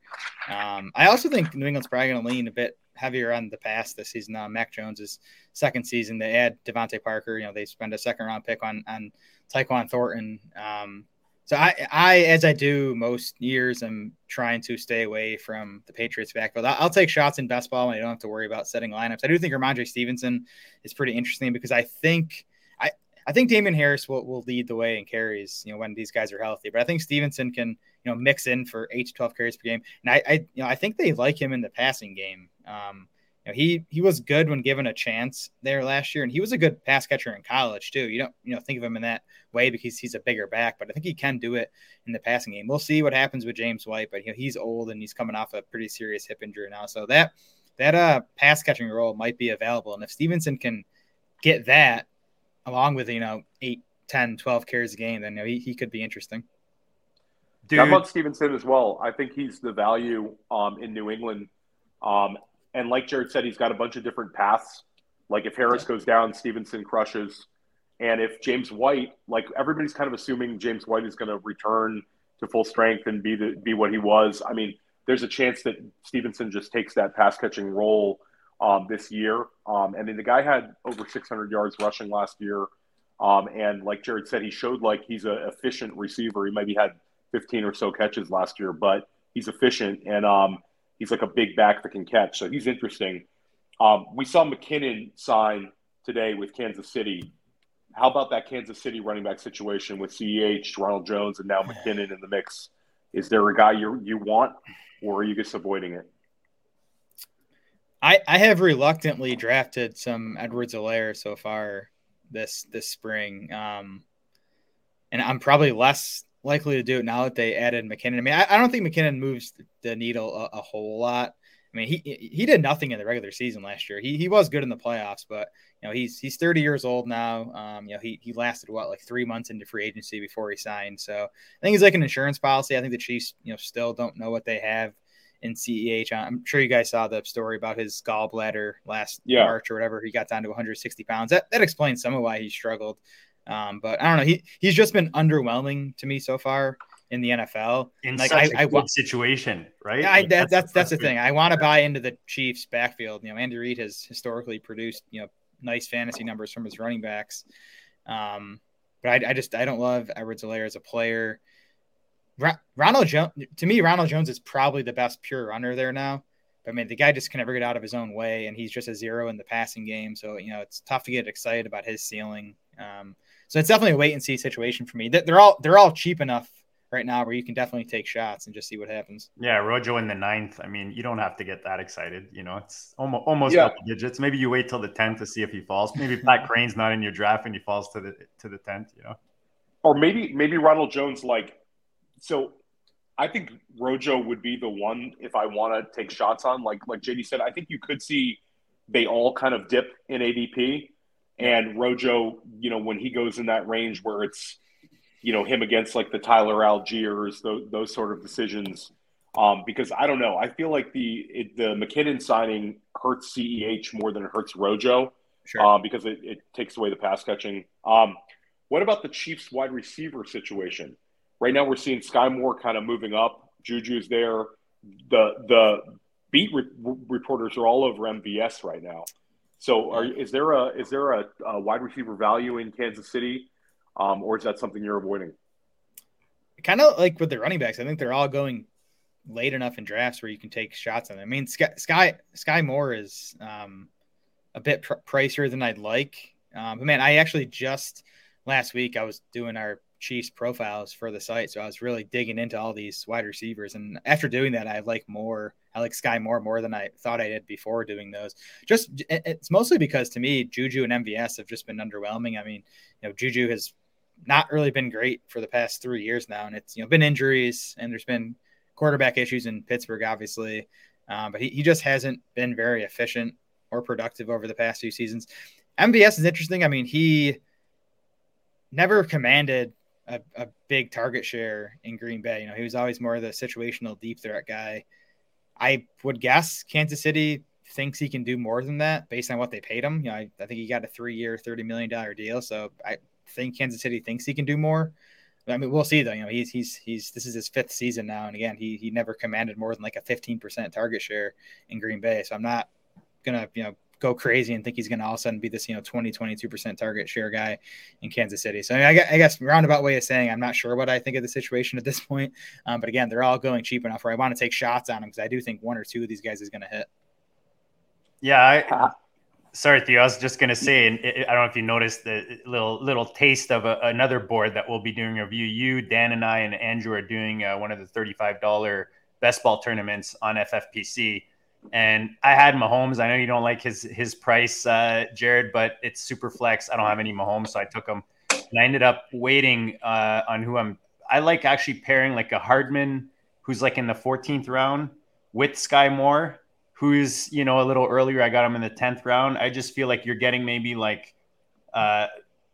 Um, I also think New England's probably going to lean a bit heavier on the pass this season. Uh, Mac Jones's second season, they add DeVante Parker. You know, they spend a second round pick on on Tyquan Thornton. Um, so I, I, as I do most years, I'm trying to stay away from the Patriots backfield. I'll, take shots in best ball when I don't have to worry about setting lineups. I do think Rhamondre Stevenson is pretty interesting because I think I, I think Damien Harris will, will lead the way in carries, you know, when these guys are healthy. But I think Stevenson can, you know, mix in for eight to twelve carries per game. And I, I you know, I think they like him in the passing game. Um, you know, he he was good when given a chance there last year, and he was a good pass catcher in college too. You don't you know think of him in that way because he's a bigger back, but I think he can do it in the passing game. We'll see what happens with James White, but you know he's old and he's coming off a pretty serious hip injury now, so that that uh pass catching role might be available, and if Stevenson can get that along with you know 8, 10, 12 carries a game, then you know, he, he could be interesting. Dude. How about Stevenson as well? I think he's the value um, in New England. Um, and like Jared said, he's got a bunch of different paths. Like if Harris goes down, Stevenson crushes. And if James White, like everybody's kind of assuming James White is going to return to full strength and be the, be what he was. I mean, there's a chance that Stevenson just takes that pass catching role um, this year. Um, and then the guy had over 600 yards rushing last year. Um, and like Jared said, he showed like he's an efficient receiver. He maybe had 15 or so catches last year, but he's efficient. And um, he's like a big back that can catch. So he's interesting. Um, we saw McKinnon sign today with Kansas City. How about that Kansas City running back situation with CEH, Ronald Jones, and now McKinnon in the mix? Is there a guy you you want, or are you just avoiding it? I, I have reluctantly drafted some Edwards-Helaire so far this this spring, um, and I'm probably less likely to do it now that they added McKinnon. I mean, I, I don't think McKinnon moves the needle a, a, whole lot. I mean, he he did nothing in the regular season last year. He he was good in the playoffs, but you know he's he's 30 years old now. Um, you know he he lasted what like three months into free agency before he signed. So I think he's like an insurance policy. I think the Chiefs you know still don't know what they have in CEH. I'm sure you guys saw the story about his gallbladder last yeah. March or whatever. He got down to 160 pounds. That that explains some of why he struggled. Um, but I don't know. He he's just been underwhelming to me so far in the NFL. In like such I, a I, situation, right? I, like that, that's that's, the thing. I want to buy into the Chiefs' backfield. You know, Andy Reid has historically produced you know nice fantasy numbers from his running backs. Um, but I, I just I don't love Edwards-Helaire as a player. Ronald Jones to me, Ronald Jones is probably the best pure runner there now. I mean, the guy just can never get out of his own way, and he's just a zero in the passing game. So you know, it's tough to get excited about his ceiling. Um, so it's definitely a wait and see situation for me. They're all they're all cheap enough right now where you can definitely take shots and just see what happens. Yeah, Rojo in the ninth. I mean, you don't have to get that excited. You know, it's almost almost yeah. double digits. Maybe you wait till the tenth to see if he falls. Maybe Pat Kerrane's not in your draft and he falls to the to the tenth. You know, or maybe maybe Ronald Jones like. So, I think Rojo would be the one if I want to take shots on. Like like JD said, I think you could see they all kind of dip in ADP. And Rojo, you know, when he goes in that range where it's, you know, him against like the Tyler Allgeiers, those, those sort of decisions. Um, because I don't know, I feel like the it, the McKinnon signing hurts CEH more than it hurts Rojo, sure. uh, because it, it takes away the pass catching. Um, what about the Chiefs wide receiver situation? Right now, we're seeing Skyy Moore kind of moving up. Juju's there. The the beat re- reporters are all over MVS right now. So, are, is there a is there a, a wide receiver value in Kansas City, um, or is that something you're avoiding? Kind of like with the running backs, I think they're all going late enough in drafts where you can take shots on them. I mean, Sky Skyy, Skyy Moore is um, a bit pr- pricier than I'd like. Um, but man, I actually just last week I was doing our Chiefs profiles for the site. So I was really digging into all these wide receivers. And after doing that, I have like more, I like Skyy Moore more than I thought I did before doing those. Just it's mostly because to me, Juju and MVS have just been underwhelming. I mean, you know, Juju has not really been great for the past three years now. And it's, you know, been injuries and there's been quarterback issues in Pittsburgh, obviously. Um, but he, he just hasn't been very efficient or productive over the past few seasons. MVS is interesting. I mean, he never commanded a, a, big target share in Green Bay. You know, he was always more of the situational deep threat guy. I would guess Kansas City thinks he can do more than that based on what they paid him. You know, I, I think he got a three-year, thirty million dollar deal. So I think Kansas City thinks he can do more. I mean, we'll see though. You know, he's he's he's this is his fifth season now, and again, he he never commanded more than like a fifteen percent target share in Green Bay. So I'm not gonna you know go crazy and think he's gonna all of a sudden be this you know 20 22 percent target share guy in Kansas City. So I, mean, I, guess roundabout way of saying I'm not sure what I think of the situation at this point. Um, but again, they're all going cheap enough where I want to take shots on them because I do think one or two of these guys is gonna hit. Yeah, I, Sorry, Theo. I was just gonna say, and I don't know if you noticed the little little taste of a, another board that we'll be doing a review. You, Dan, and I, and Andrew are doing uh, one of the thirty-five dollar best ball tournaments on FFPC. And I had Mahomes. I know you don't like his his price, uh, Jared, but it's super flex. I don't have any Mahomes, so I took him. And I ended up waiting uh, on who I'm. I like actually pairing like a Hardman, who's like in the 14th round, with Skyy Moore who's you know a little earlier. I got him in the tenth round. I just feel like you're getting maybe like uh,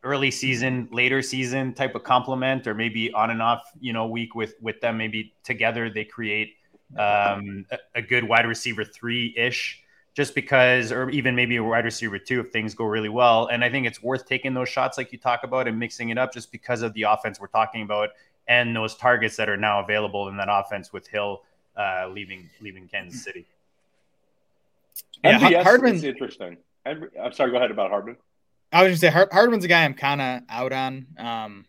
early season, later season type of compliment, or maybe on and off you know week with with them. Maybe together they create um, a, a good wide receiver three ish. Just because, or even maybe a wide receiver two, if things go really well. And I think it's worth taking those shots, like you talk about, and mixing it up, just because of the offense we're talking about and those targets that are now available in that offense with Hill uh, leaving leaving Kansas City. Yeah, MVS Hardman's interesting. I'm sorry. Go ahead about Hardman. I was just say Hard, Hardman's a guy I'm kind of out on. Um,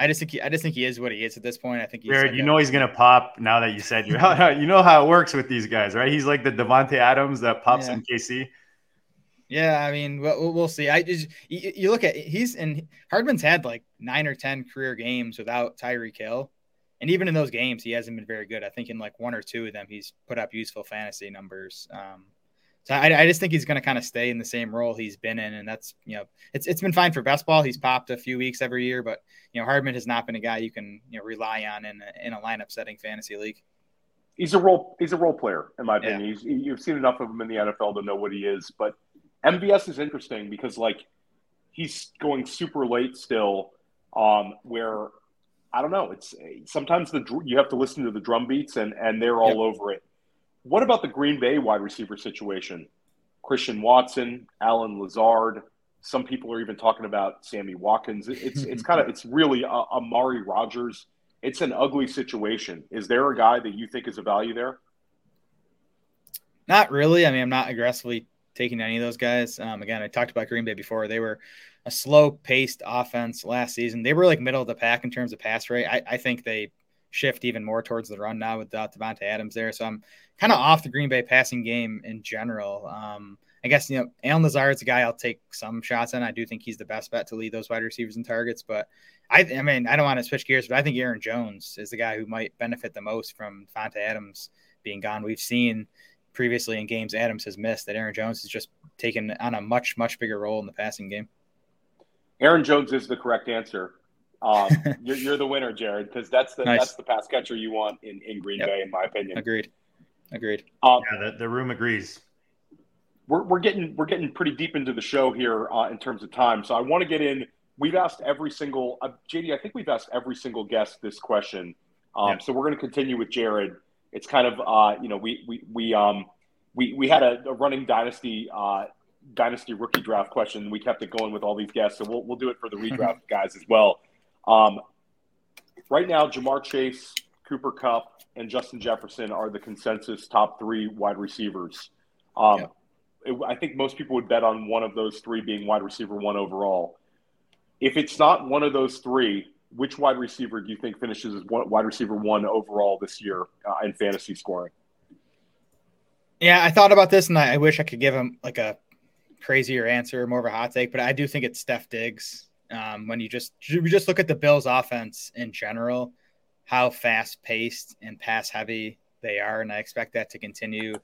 I just think he, I just think he is what he is at this point. I think he's Jared, you know he's gonna pop now that you said you you know how it works with these guys, right? He's like the Davante Adams that pops yeah. in KC. Yeah, I mean, we'll, we'll see. I just you, you, look at he's and Hardman's had like nine or ten career games without Tyreek Hill, and even in those games, he hasn't been very good. I think in like one or two of them, he's put up useful fantasy numbers. Um, so I, I just think he's going to kind of stay in the same role he's been in, and that's you know it's it's been fine for best ball. He's popped a few weeks every year, but you know Hardman has not been a guy you can you know rely on in a, in a lineup setting fantasy league. He's a role he's a role player in my opinion. Yeah. You've seen enough of him in the NFL to know what he is, but MVS is interesting because like he's going super late still, um, where I don't know. It's sometimes the you have to listen to the drum beats and and they're all yep. over it. What about the Green Bay wide receiver situation? Christian Watson, Allen Lazard. Some people are even talking about Sammy Watkins. It's it's kind of it's really Amari Rodgers. It's an ugly situation. Is there a guy that you think is a value there? Not really. I mean, I'm not aggressively taking any of those guys. Um, again, I talked about Green Bay before. They were a slow paced offense last season. They were like middle of the pack in terms of pass rate. I, I think they shift even more towards the run now without Davante Adams there. So I'm kind of off the Green Bay passing game in general. Um, I guess you know Allen Lazard's a guy I'll take some shots on. I do think he's the best bet to lead those wide receivers and targets, but I, I mean I don't want to switch gears, but I think Aaron Jones is the guy who might benefit the most from Davante Adams being gone. We've seen previously in games Adams has missed that Aaron Jones has just taken on a much much bigger role in the passing game. Aaron Jones is the correct answer. Um, you're, you're, the winner, Jared, because that's the nice. that's the pass catcher you want in, in Green yep. Bay, in my opinion. Agreed. Agreed. Um, yeah, the, the room agrees. We're, we're getting we're getting pretty deep into the show here uh, in terms of time, so I want to get in. We've asked every single uh, JD. I think we've asked every single guest this question. Um, yeah. So we're going to continue with Jared. It's kind of uh, you know we we we um we we had a, a running dynasty uh, dynasty rookie draft question. We kept it going with all these guests, so we'll we'll do it for the redraft guys as well. Um, right now, Ja'Marr Chase, Cooper Kupp, and Justin Jefferson are the consensus top three wide receivers. Um, yeah. it, I think most people would bet on one of those three being wide receiver one overall. If it's not one of those three, which wide receiver do you think finishes as one, wide receiver one overall this year uh, in fantasy scoring? Yeah, I thought about this, and I, I wish I could give him like a crazier answer, more of a hot take, but I do think it's Steph Diggs. Um, when you just you just look at the Bills' offense in general, how fast paced and pass heavy they are, and I expect that to continue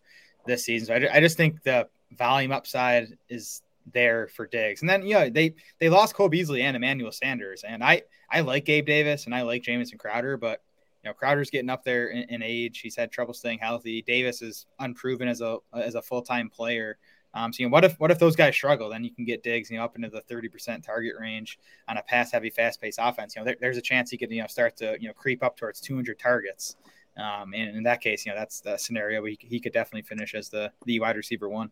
this season. So I, I just think the volume upside is there for Diggs. And then you know they they lost Cole Beasley and Emmanuel Sanders, and I I like Gabe Davis and I like Jamison Crowder, but you know Crowder's getting up there in, in age. He's had trouble staying healthy. Davis is unproven as a as a full time player. Um, so you know, what if what if those guys struggle? Then you can get Diggs, you know, up into the thirty percent target range on a pass heavy, fast paced offense. You know, there, there's a chance he could you know start to you know creep up towards two hundred targets. Um, and in that case, you know, that's the scenario where he, he could definitely finish as the the wide receiver one.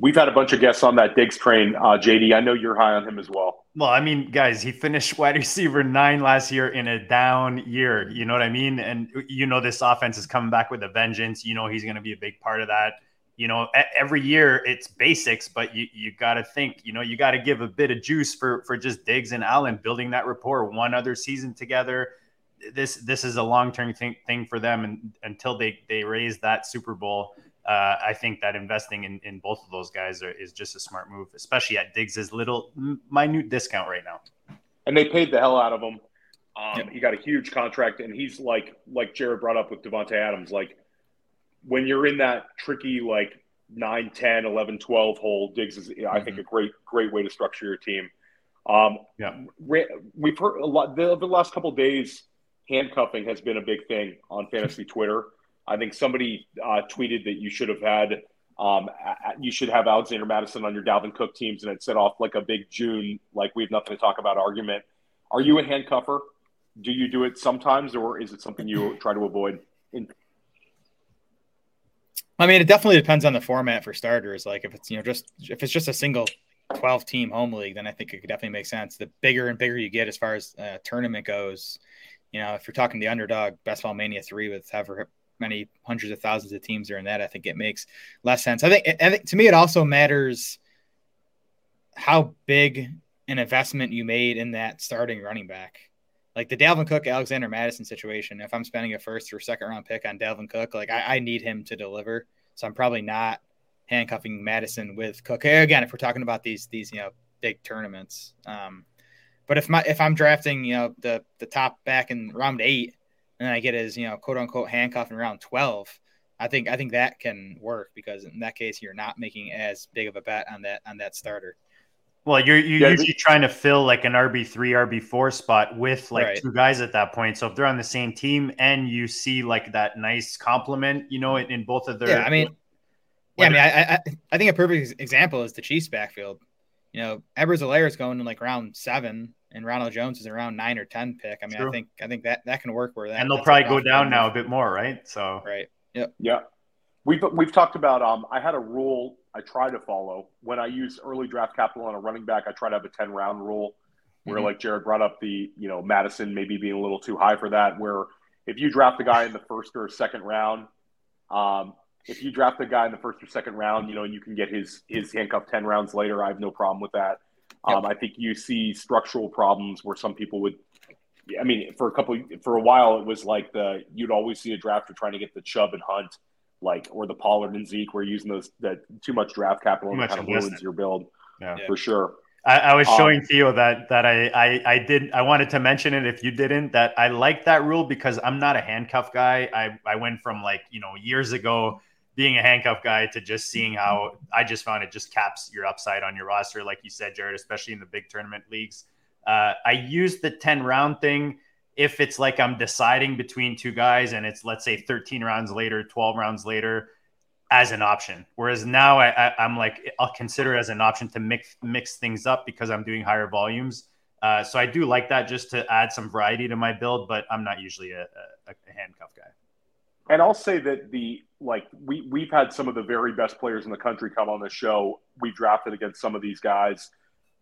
we've had a bunch of guests on that Diggs train. Uh, JD, I know you're high on him as well. Well, I mean, guys, he finished wide receiver nine last year in a down year. You know what I mean? And you know this offense is coming back with a vengeance. You know he's going to be a big part of that. You know, every year it's basics, but you you got to think. You know, you got to give a bit of juice for for just Diggs and Allen building that rapport. One other season together. This this is a long term thing thing for them, and until they they raise that Super Bowl uh, I think that investing in, in both of those guys are, is just a smart move, especially at Diggs's little minute discount right now. And they paid the hell out of him. Um, yep. He got a huge contract, and he's like like Jared brought up with Davante Adams. Like when you're in that tricky like 9, 10, 11, 12 hole, Diggs is mm-hmm. I think mm-hmm. a great great way to structure your team. Um, yeah, we've heard a lot the, the last couple days. Handcuffing has been a big thing on fantasy Twitter. I think somebody uh, tweeted that you should have had um, you should have Alexander Mattison on your Dalvin Cook teams, and it set off like a big June, like we have nothing to talk about argument. Are you a handcuffer? Do you do it sometimes, or is it something you try to avoid? In- I mean, it definitely depends on the format for starters. Like if it's you know just if it's just a single 12 team home league, then I think it could definitely make sense. The bigger and bigger you get as far as uh, tournament goes, you know, if you're talking the underdog best ball mania three with however many hundreds of thousands of teams are in that, I think it makes less sense. I think, I think to me, it also matters how big an investment you made in that starting running back. Like the Dalvin Cook, Alexander Mattison situation. If I'm spending a first or second round pick on Dalvin Cook, like I, I need him to deliver. So I'm probably not handcuffing Mattison with Cook. Again, if we're talking about these these you know big tournaments. Um, but if my if I'm drafting you know the the top back in round eight, and I get his, you know, quote unquote handcuff in round 12, I think I think that can work because in that case you're not making as big of a bet on that on that starter. Well, you're you're yeah, usually trying to fill like an RB three, RB four spot with like right. two guys at that point. So if they're on the same team and you see like that nice compliment, you know, in, in both of their yeah, I mean, yeah, I mean, I, I I think a perfect example is the Chiefs backfield. You know, Edwards-Helaire is going in like round seven and Ronald Jones is around nine or ten pick. I mean, True. I think I think that that can work where that and they'll probably go down now a bit more, right? So right, yep, yeah. We've we've talked about. Um, I had a rule I try to follow when I use early draft capital on a running back. I try to have a ten round rule where, mm-hmm. like Jared brought up the you know Mattison maybe being a little too high for that. Where if you draft the guy in the first or second round, um, if you draft the guy in the first or second round, you know, and you can get his his handcuff ten rounds later, I have no problem with that. Um, I think you see structural problems where some people would. I mean, for a couple, for a while, it was like the you'd always see a drafter trying to get the Chubb and Hunt, like or the Pollard and Zeke, were using those that too much draft capital and kind of ruins your build. Yeah. for sure. I, I, was um, showing um, Theo that that I, I I did I wanted to mention it if you didn't that I like that rule because I'm not a handcuff guy. I I went from like you know years ago being a handcuff guy to just seeing how I just found it just caps your upside on your roster, like you said, Jared, especially in the big tournament leagues. Uh, I use the 10 round thing if it's like I'm deciding between two guys and it's, let's say, 13 rounds later, 12 rounds later as an option. Whereas now I, am like, I'll consider as an option to mix, mix things up because I'm doing higher volumes. Uh, so I do like that just to add some variety to my build, but I'm not usually a, a, a handcuff guy. And I'll say that the like we we've had some of the very best players in the country come on the show. We drafted against some of these guys.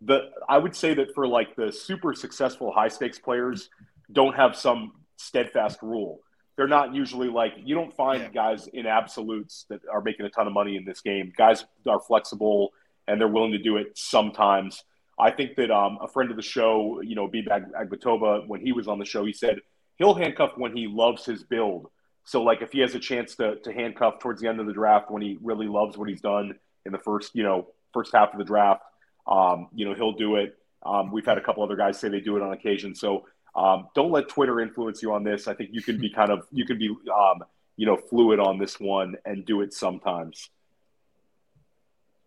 The I would say that for like the super successful high stakes players don't have some steadfast rule. They're not usually like you don't find yeah. guys in absolutes that are making a ton of money in this game. Guys are flexible and they're willing to do it sometimes. I think that um, a friend of the show, you know, Bebag Agbatoba, when he was on the show, he said he'll handcuff when he loves his build so like if he has a chance to to handcuff towards the end of the draft when he really loves what he's done in the first you know first half of the draft, um, you know he'll do it. Um, we've had a couple other guys say they do it on occasion. So um, don't let Twitter influence you on this. I think you can be kind of you can be um, you know fluid on this one and do it sometimes.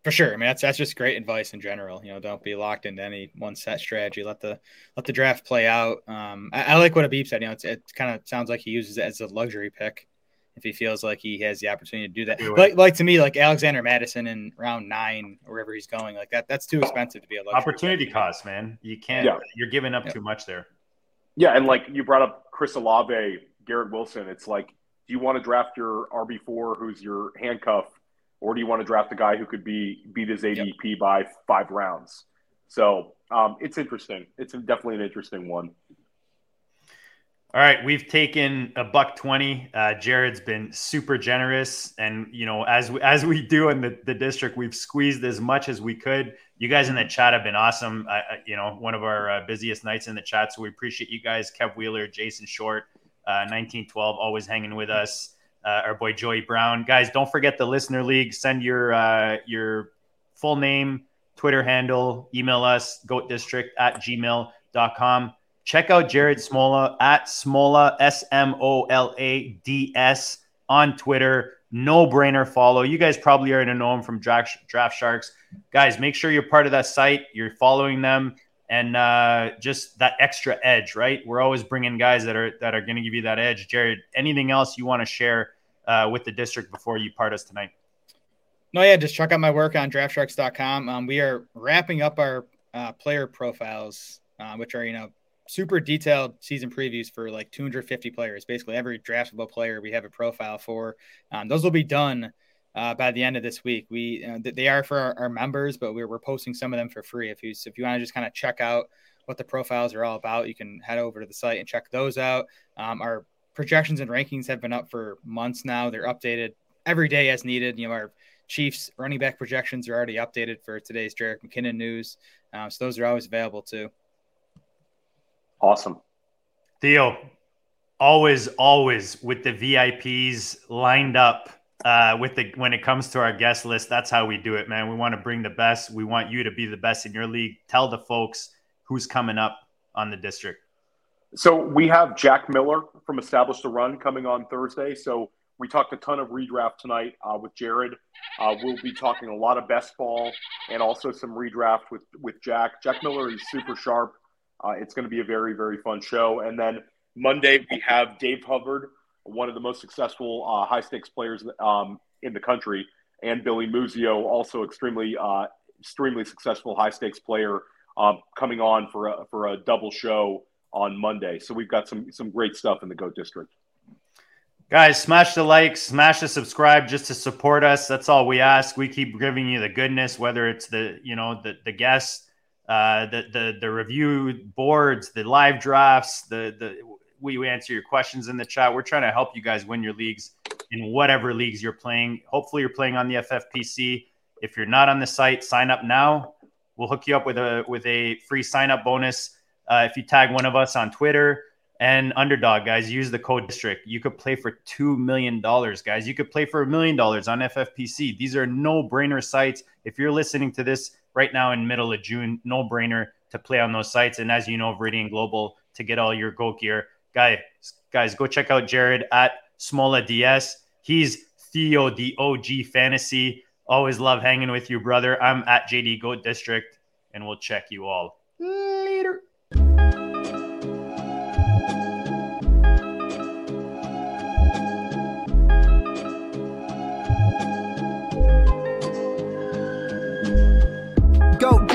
For sure. I mean, that's that's just great advice in general. You know, don't be locked into any one set strategy. Let the let the draft play out. Um, I, I like what Abib said. You know, it's it kind of sounds like he uses it as a luxury pick if he feels like he has the opportunity to do that. like, like to me, like Alexander Mattison in round nine, wherever he's going, like that, that's too expensive to be a luxury opportunity pick. cost, man. You can't. Yeah. You're giving up yeah. too much there. Yeah, and like you brought up Chris Olave, Garrett Wilson. It's like, do you want to draft your RB four, who's your handcuff? or do you want to draft a guy who could be beat his ADP yep. by five rounds? So um, it's interesting. It's definitely an interesting one. All right, we've taken a buck twenty. Uh, Jared's been super generous, and you know, as we, as we do in the, the district, we've squeezed as much as we could. You guys in the chat have been awesome. Uh, you know, one of our uh, busiest nights in the chat, so we appreciate you guys. Kev Wheeler, Jason Short, uh, nineteen twelve, always hanging with us. Uh, our boy Joey Brown, guys. Don't forget the listener league. Send your uh, your full name, Twitter handle, email us goatdistrict at gmail.com check out Jared Smola at Smola, S M O L A D S on Twitter. No brainer follow. You guys probably already know him from Draft, Draft Sharks. Guys, make sure you're part of that site. You're following them and uh, just that extra edge, right? We're always bringing guys that are that are going to give you that edge. Jared, anything else you want to share uh, with the district before you part us tonight? No, yeah, just check out my work on draftsharks.com. Um, we are wrapping up our uh, player profiles, uh, which are, you know, super detailed season previews for like 250 players. Basically, every draftable player we have a profile for. Um, those will be done uh, by the end of this week. We uh, they are for our, our, members, but we're, we're posting some of them for free. If you if you want to just kind of check out what the profiles are all about, you can head over to the site and check those out. Um, our projections and rankings have been up for months now. They're updated every day as needed. You know, our Chiefs running back projections are already updated for today's Jerick McKinnon news. Um, so those are always available too. Awesome. Theo, always, always with the VIPs lined up uh, with the when it comes to our guest list. That's how we do it, man. We want to bring the best. We want you to be the best in your league. Tell the folks who's coming up on the district. So we have Jack Miller from Establish the Run coming on Thursday. So we talked a ton of redraft tonight uh, with Jared. Uh, we'll be talking a lot of best ball and also some redraft with with Jack. Jack Miller is super sharp. Uh, it's going to be a very, very fun show. And then Monday, we have Dave Hubbard, one of the most successful uh, high stakes players um, in the country, and Billy Muzio, also extremely, uh, extremely successful high stakes player, um, coming on for a, for a double show on Monday. So we've got some some great stuff in the Goat District. Guys, smash the like, smash the subscribe just to support us. That's all we ask. We keep giving you the goodness, whether it's the you know the the guests uh, the the the review boards, the live drafts, the the we answer your questions in the chat. We're trying to help you guys win your leagues in whatever leagues you're playing. Hopefully, you're playing on the FFPC. If you're not on the site, sign up now. We'll hook you up with a with a free sign up bonus uh, if you tag one of us on Twitter and Underdog. Guys, use the code District. You could play for two million dollars, guys. You could play for a million dollars on FFPC. These are no brainer sites. If you're listening to this right now in middle of June, no brainer to play on those sites. And as you know, Viridian Global to get all your goat gear. Guys, guys, go check out Jared at Smola DS. He's Theo, the OG fantasy. Always love hanging with you, brother. I'm at JD Goat District, and we'll check you all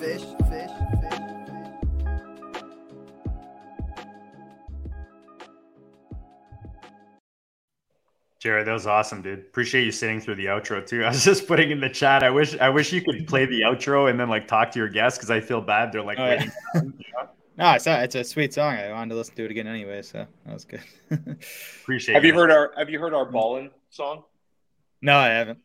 Bait them. Fish. Jared, that was awesome, dude. Appreciate you sitting through the outro too. I was just putting in the chat. I wish I wish you could play the outro and then like talk to your guests because I feel bad. They're like oh, waiting. Yeah. no, it's a, it's a sweet song. I wanted to listen to it again anyway, so that was good. Appreciate. Have you heard our Have you heard our mm. Ballin song? No, I haven't.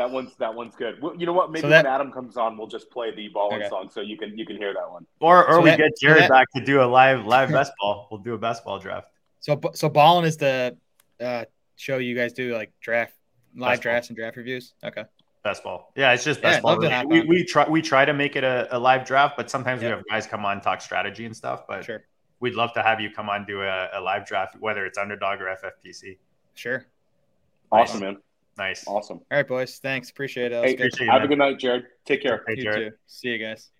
That one's that one's good. Well, you know what? Maybe So that- when Adam comes on, we'll just play the ballin' Okay. song so you can you can hear that one. Or or So we that- get so Jared that- back to do a live live best ball. We'll do a best ball draft. So so Ballin is the uh, show you guys do like draft live Best ball. drafts and draft reviews. Okay. Best ball. Yeah, it's just best I'd ball. love to related. hop We, we try we try to make it a, a live draft, but sometimes we have guys come on talk strategy and stuff. But Sure. we'd love to have you come on do a, a live draft, whether it's underdog or FFPC. Sure. Awesome, man. Nice. Awesome. All right, boys. Thanks. Appreciate it. That was Hey, good. Appreciate you, have man. a good night, Jared. Take care. Hey, You Jared. too. See you guys.